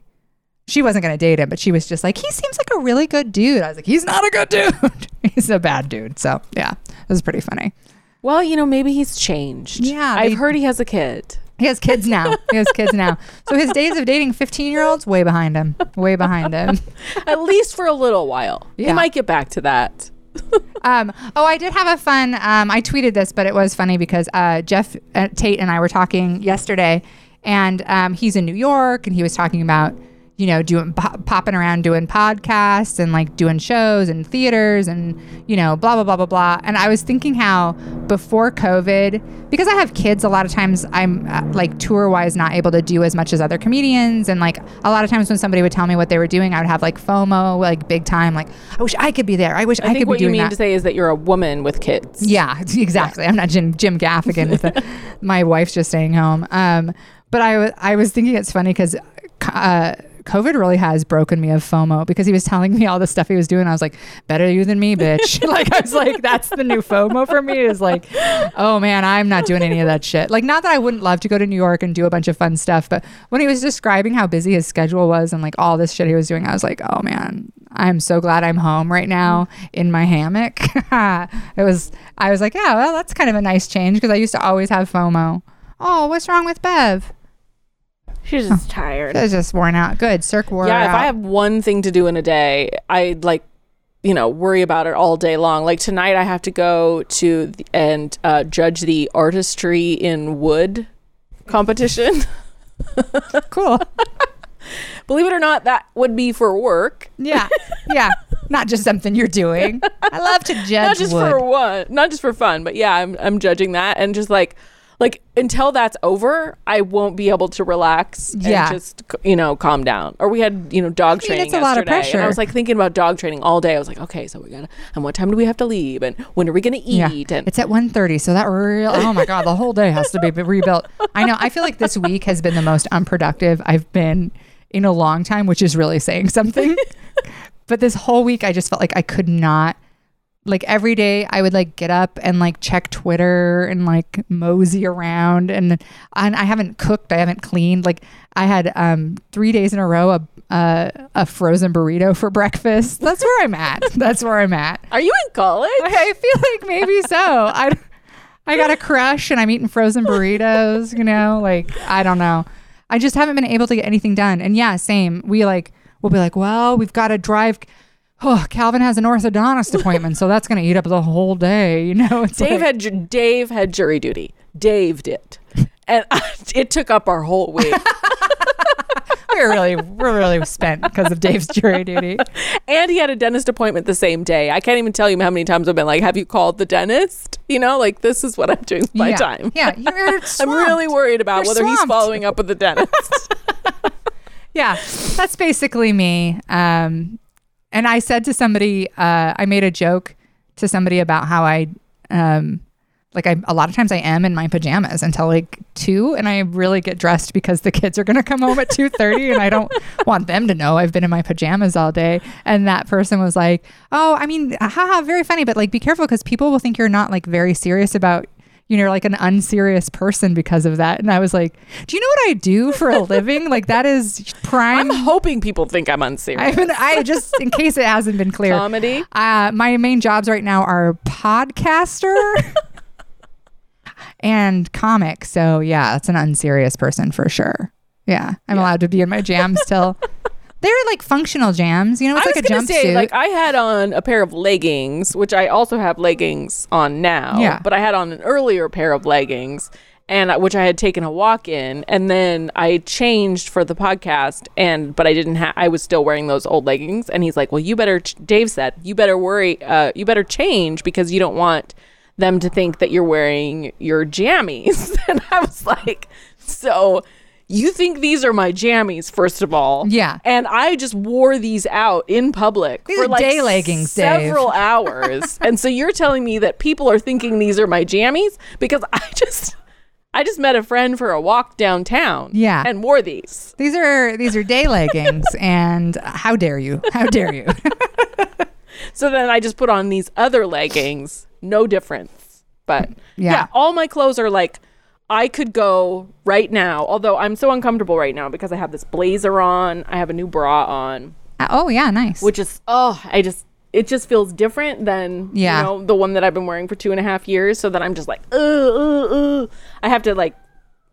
Speaker 2: She wasn't going to date him, but she was just like, he seems like a really good dude. I was like, he's not a good dude. he's a bad dude. So, yeah, it was pretty funny.
Speaker 1: Well, you know, maybe he's changed.
Speaker 2: Yeah,
Speaker 1: I've
Speaker 2: they-
Speaker 1: heard he has a kid.
Speaker 2: He has kids now. He has kids now. So his days of dating 15 year olds, way behind him. Way behind him.
Speaker 1: At least for a little while. He might get back to that.
Speaker 2: Um, oh, I did have a fun. Um, I tweeted this, but it was funny because uh, Jeff uh, Tate and I were talking yesterday, and um, he's in New York, and he was talking about you know doing pop, popping around doing podcasts and like doing shows and theaters and you know blah blah blah blah blah. And I was thinking how before COVID, because I have kids, a lot of times I'm uh, like tour wise not able to do as much as other comedians, and like a lot of times when somebody would tell me what they were doing, I would have like FOMO, like big time, like I wish I could be there. I wish I,
Speaker 1: I,
Speaker 2: could be
Speaker 1: what you
Speaker 2: doing
Speaker 1: mean
Speaker 2: that.
Speaker 1: to say is that you're a woman with kids.
Speaker 2: Yeah, exactly. I'm not Jim Jim Gaffigan with the, my wife's just staying home. Um, but I was thinking it's funny because uh, COVID really has broken me of FOMO because he was telling me all the stuff he was doing. I was like, better you than me, bitch. like I was like, that's the new FOMO for me is like, oh man, I'm not doing any of that shit. Like not that I wouldn't love to go to New York and do a bunch of fun stuff, but when he was describing how busy his schedule was and like all this shit he was doing, I was like, oh man, I'm so glad I'm home right now in my hammock. it was, I was like, yeah, well, that's kind of a nice change because I used to always have FOMO. Oh, what's wrong with Bev?
Speaker 3: She's just tired.
Speaker 2: It's just worn out. Good. Circ wore
Speaker 1: yeah,
Speaker 2: out.
Speaker 1: if I have one thing to do in a day, I like, you know, worry about it all day long. Like tonight, I have to go to the, and uh, judge the artistry in wood competition.
Speaker 2: cool.
Speaker 1: Believe it or not, that would be for work,
Speaker 2: Yeah. Yeah. Not just something you're doing. I love to judge
Speaker 1: not just
Speaker 2: wood.
Speaker 1: for what, not just for fun, but yeah, I'm I'm judging that and just like. Like until that's over, I won't be able to relax and
Speaker 2: Yeah.
Speaker 1: just you know calm down. Or we had you know dog
Speaker 2: I mean,
Speaker 1: training
Speaker 2: it's a lot of
Speaker 1: yesterday, and
Speaker 2: pressure.
Speaker 1: I was like thinking about dog training all day. I was like, okay, so we gotta, and what time do we have to leave, and when are we gonna
Speaker 2: Yeah.
Speaker 1: eat, and
Speaker 2: It's at 1.30, so that real oh my god, the whole day has to be rebuilt. I know. I feel like this week has been the most unproductive I've been in a long time, which is really saying something. but this whole week I just felt like I could not like every day I would like get up and like check Twitter and like mosey around and and I haven't cooked, I haven't cleaned. Like I had um 3 days in a row a uh, a frozen burrito for breakfast. That's where I'm at. That's where I'm at.
Speaker 1: are you in college?
Speaker 2: I feel like maybe so. I, I got a crush and I'm eating frozen burritos, you know, like, I don't know. I just haven't been able to get anything done. And yeah, same. We like, we'll be like, well, we've got to drive. Oh, Calvin has an orthodontist appointment, so that's going to eat up the whole day, you know? It's
Speaker 1: Dave
Speaker 2: like,
Speaker 1: had ju- Dave had jury duty. Dave did, and it took up our whole week.
Speaker 2: we're really, we're really spent because of Dave's jury duty.
Speaker 1: and he had a dentist appointment the same day. I can't even tell you how many times I've been like, "Have you called the dentist?" You know, like this is what I'm doing with my
Speaker 2: yeah.
Speaker 1: time.
Speaker 2: Yeah, you're
Speaker 1: I'm really worried about
Speaker 2: You're
Speaker 1: whether he's following up with the dentist.
Speaker 2: yeah that's basically me um and i said to somebody uh i made a joke to somebody about how i um like I, a lot of times I am in my pajamas until like two, and I really get dressed because the kids are gonna come home at two thirty, and I don't want them to know I've been in my pajamas all day. And that person was like, "Oh, I mean, haha, very funny, but like, be careful because people will think you're not like very serious about." You know, like an unserious person because of that. And I was like, Do you know what I do for a living? like, that is prime
Speaker 1: I'm hoping people think I'm unserious.
Speaker 2: I mean, I just in case it hasn't been clear.
Speaker 1: Comedy.
Speaker 2: Uh, my main jobs right now are podcaster and comic. So yeah, it's an unserious person for sure. Yeah, I'm allowed to be in my jams till They're like functional jams. You know, it's
Speaker 1: I
Speaker 2: like
Speaker 1: was
Speaker 2: a
Speaker 1: gonna
Speaker 2: jumpsuit.
Speaker 1: say, like I had on a pair of leggings, which I also have leggings on now.
Speaker 2: Yeah.
Speaker 1: But I had on an earlier pair of leggings, and which I had taken a walk in, and then I changed for the podcast, and but I didn't have. I was still wearing those old leggings, and he's like, "Well, you better." Ch-, Dave said, "You better worry. Uh, you better change because you don't want." them to think that you're wearing your jammies and i was like so you think these are my jammies first of all
Speaker 2: Yeah.
Speaker 1: and I just wore these out in public
Speaker 2: These
Speaker 1: for like
Speaker 2: day leggings, Dave.
Speaker 1: several hours. and so you're telling me that people are thinking these are my jammies because I just I just met a friend for a walk downtown.
Speaker 2: Yeah.
Speaker 1: And wore these.
Speaker 2: these are these are day leggings, and how dare you? How dare you?
Speaker 1: So then I just put on these other leggings. No difference. But
Speaker 2: Yeah.
Speaker 1: yeah, all my clothes are like I could go right now, although I'm so uncomfortable right now because I have this blazer on, I have a new bra on.
Speaker 2: Uh, oh yeah, nice.
Speaker 1: which is oh i just it just feels different than
Speaker 2: Yeah.
Speaker 1: you know the one that i've been wearing for two and a half years so that i'm just like uh, uh, uh. i have to like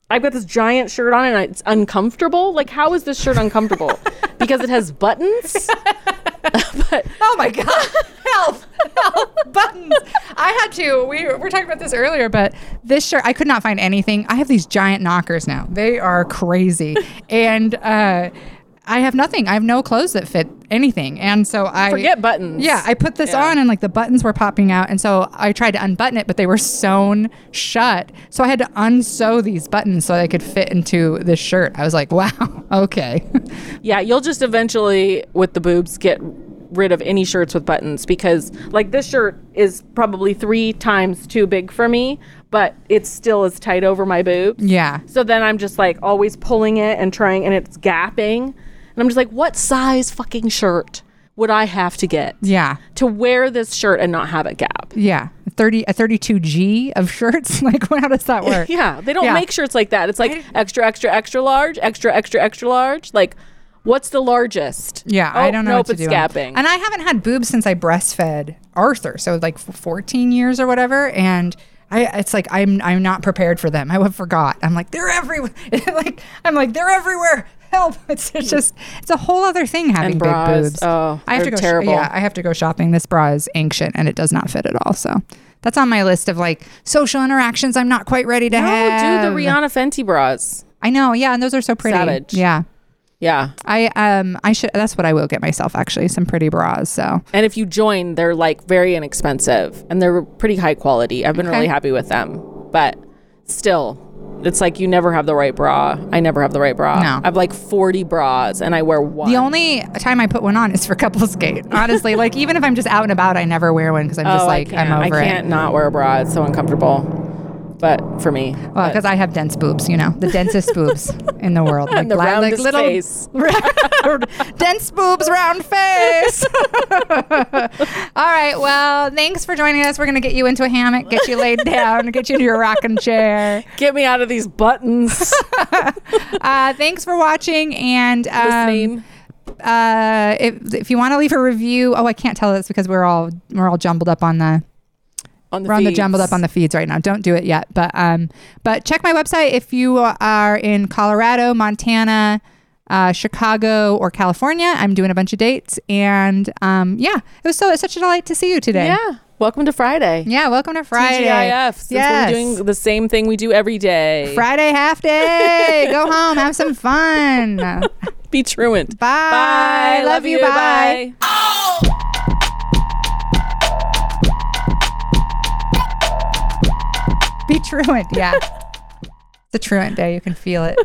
Speaker 1: i've got this giant shirt on and it's uncomfortable like how is this shirt uncomfortable because it has buttons but
Speaker 2: Oh my god! Help! Help! Buttons. I had to. We were talking about this earlier, but this shirt I could not find anything. I have these giant knockers now. They are crazy, and uh, I have nothing. I have no clothes that fit anything, and so I
Speaker 1: forget buttons
Speaker 2: Yeah, I put this
Speaker 1: Yeah.
Speaker 2: on and like the buttons were popping out. And so I tried to unbutton it, but they were sewn shut. So I had to unsew these buttons so they could fit into this shirt. I was like, wow, okay.
Speaker 1: Yeah, you'll just eventually, with the boobs, get rid of any shirts with buttons because, like, this shirt is probably three times too big for me, but it still is tight over my boobs.
Speaker 2: yeah.
Speaker 1: So then I'm just like always pulling it and trying, and it's gapping. And I'm just like, what size fucking shirt would I have to get
Speaker 2: Yeah.
Speaker 1: to wear this shirt and not have it gap?
Speaker 2: Yeah. 30, a 32G of shirts. like, how does that work?
Speaker 1: Yeah, they don't
Speaker 2: Yeah.
Speaker 1: make shirts like that. It's like extra, extra, extra large, extra, extra, extra large. Like, what's the largest?
Speaker 2: Yeah,
Speaker 1: Oh,
Speaker 2: I don't know
Speaker 1: Nope,
Speaker 2: what to
Speaker 1: it's
Speaker 2: do.
Speaker 1: gapping.
Speaker 2: And I haven't had boobs since I breastfed Arthur, so like 14 years or whatever. And I, it's like I'm I'm not prepared for them. I forgot. I'm like they're everywhere. like I'm like they're everywhere. Help! It's, it's just it's a whole other thing having
Speaker 1: And
Speaker 2: big
Speaker 1: bras.
Speaker 2: boobs.
Speaker 1: Oh,
Speaker 2: I have to go.
Speaker 1: terrible.
Speaker 2: yeah, I have to go shopping. This bra is ancient and it does not fit at all. So that's on my list of like social interactions. I'm not quite ready to
Speaker 1: no,
Speaker 2: have.
Speaker 1: do the Rihanna Fenty bras.
Speaker 2: I know. Yeah, and those are so pretty.
Speaker 1: Savage.
Speaker 2: Yeah.
Speaker 1: Yeah.
Speaker 2: I um I should that's what I will get myself actually some pretty bras so
Speaker 1: And if you join, they're like very inexpensive and they're pretty high quality. I've been
Speaker 2: Okay.
Speaker 1: really happy with them. But still, it's like you never have the right bra. I never have the right bra.
Speaker 2: No.
Speaker 1: I have like 40 bras and I wear one.
Speaker 2: The only time I put one on is for couples skate. Honestly, like even if I'm just out and about, I never wear one because I'm just
Speaker 1: oh,
Speaker 2: like I'm over
Speaker 1: I can't not wear a bra. It's so uncomfortable. But for me.
Speaker 2: Well, because I have dense boobs, you know, the densest boobs in the world, like,
Speaker 1: and the
Speaker 2: li- like little
Speaker 1: face.
Speaker 2: dense boobs, round face. All right, well, thanks for joining us. We're gonna get you into a hammock, get you laid down, get you into your rocking chair.
Speaker 1: Get me out of these buttons.
Speaker 2: Uh, thanks for watching and um,
Speaker 1: Listening.
Speaker 2: uh, if if you want to leave a review, oh, I can't tell this because we're all we're all jumbled up on the
Speaker 1: on the
Speaker 2: we're on the jumbled up on the feeds right now. Don't do it yet, but um, but check my website if you are in Colorado, Montana, uh, Chicago, or California. I'm doing a bunch of dates, and um, yeah, it was so it's such a delight to see you today.
Speaker 1: Yeah. Welcome to Friday.
Speaker 2: yeah. Welcome to Friday.
Speaker 1: TGIF. Since
Speaker 2: Yes.
Speaker 1: we're doing the same thing we do every day.
Speaker 2: Friday half day. Go home, have some fun.
Speaker 1: Be truant.
Speaker 2: Bye.
Speaker 1: Bye.
Speaker 2: Love you. Bye. Be truant. Yeah. it's a truant day. You can feel it.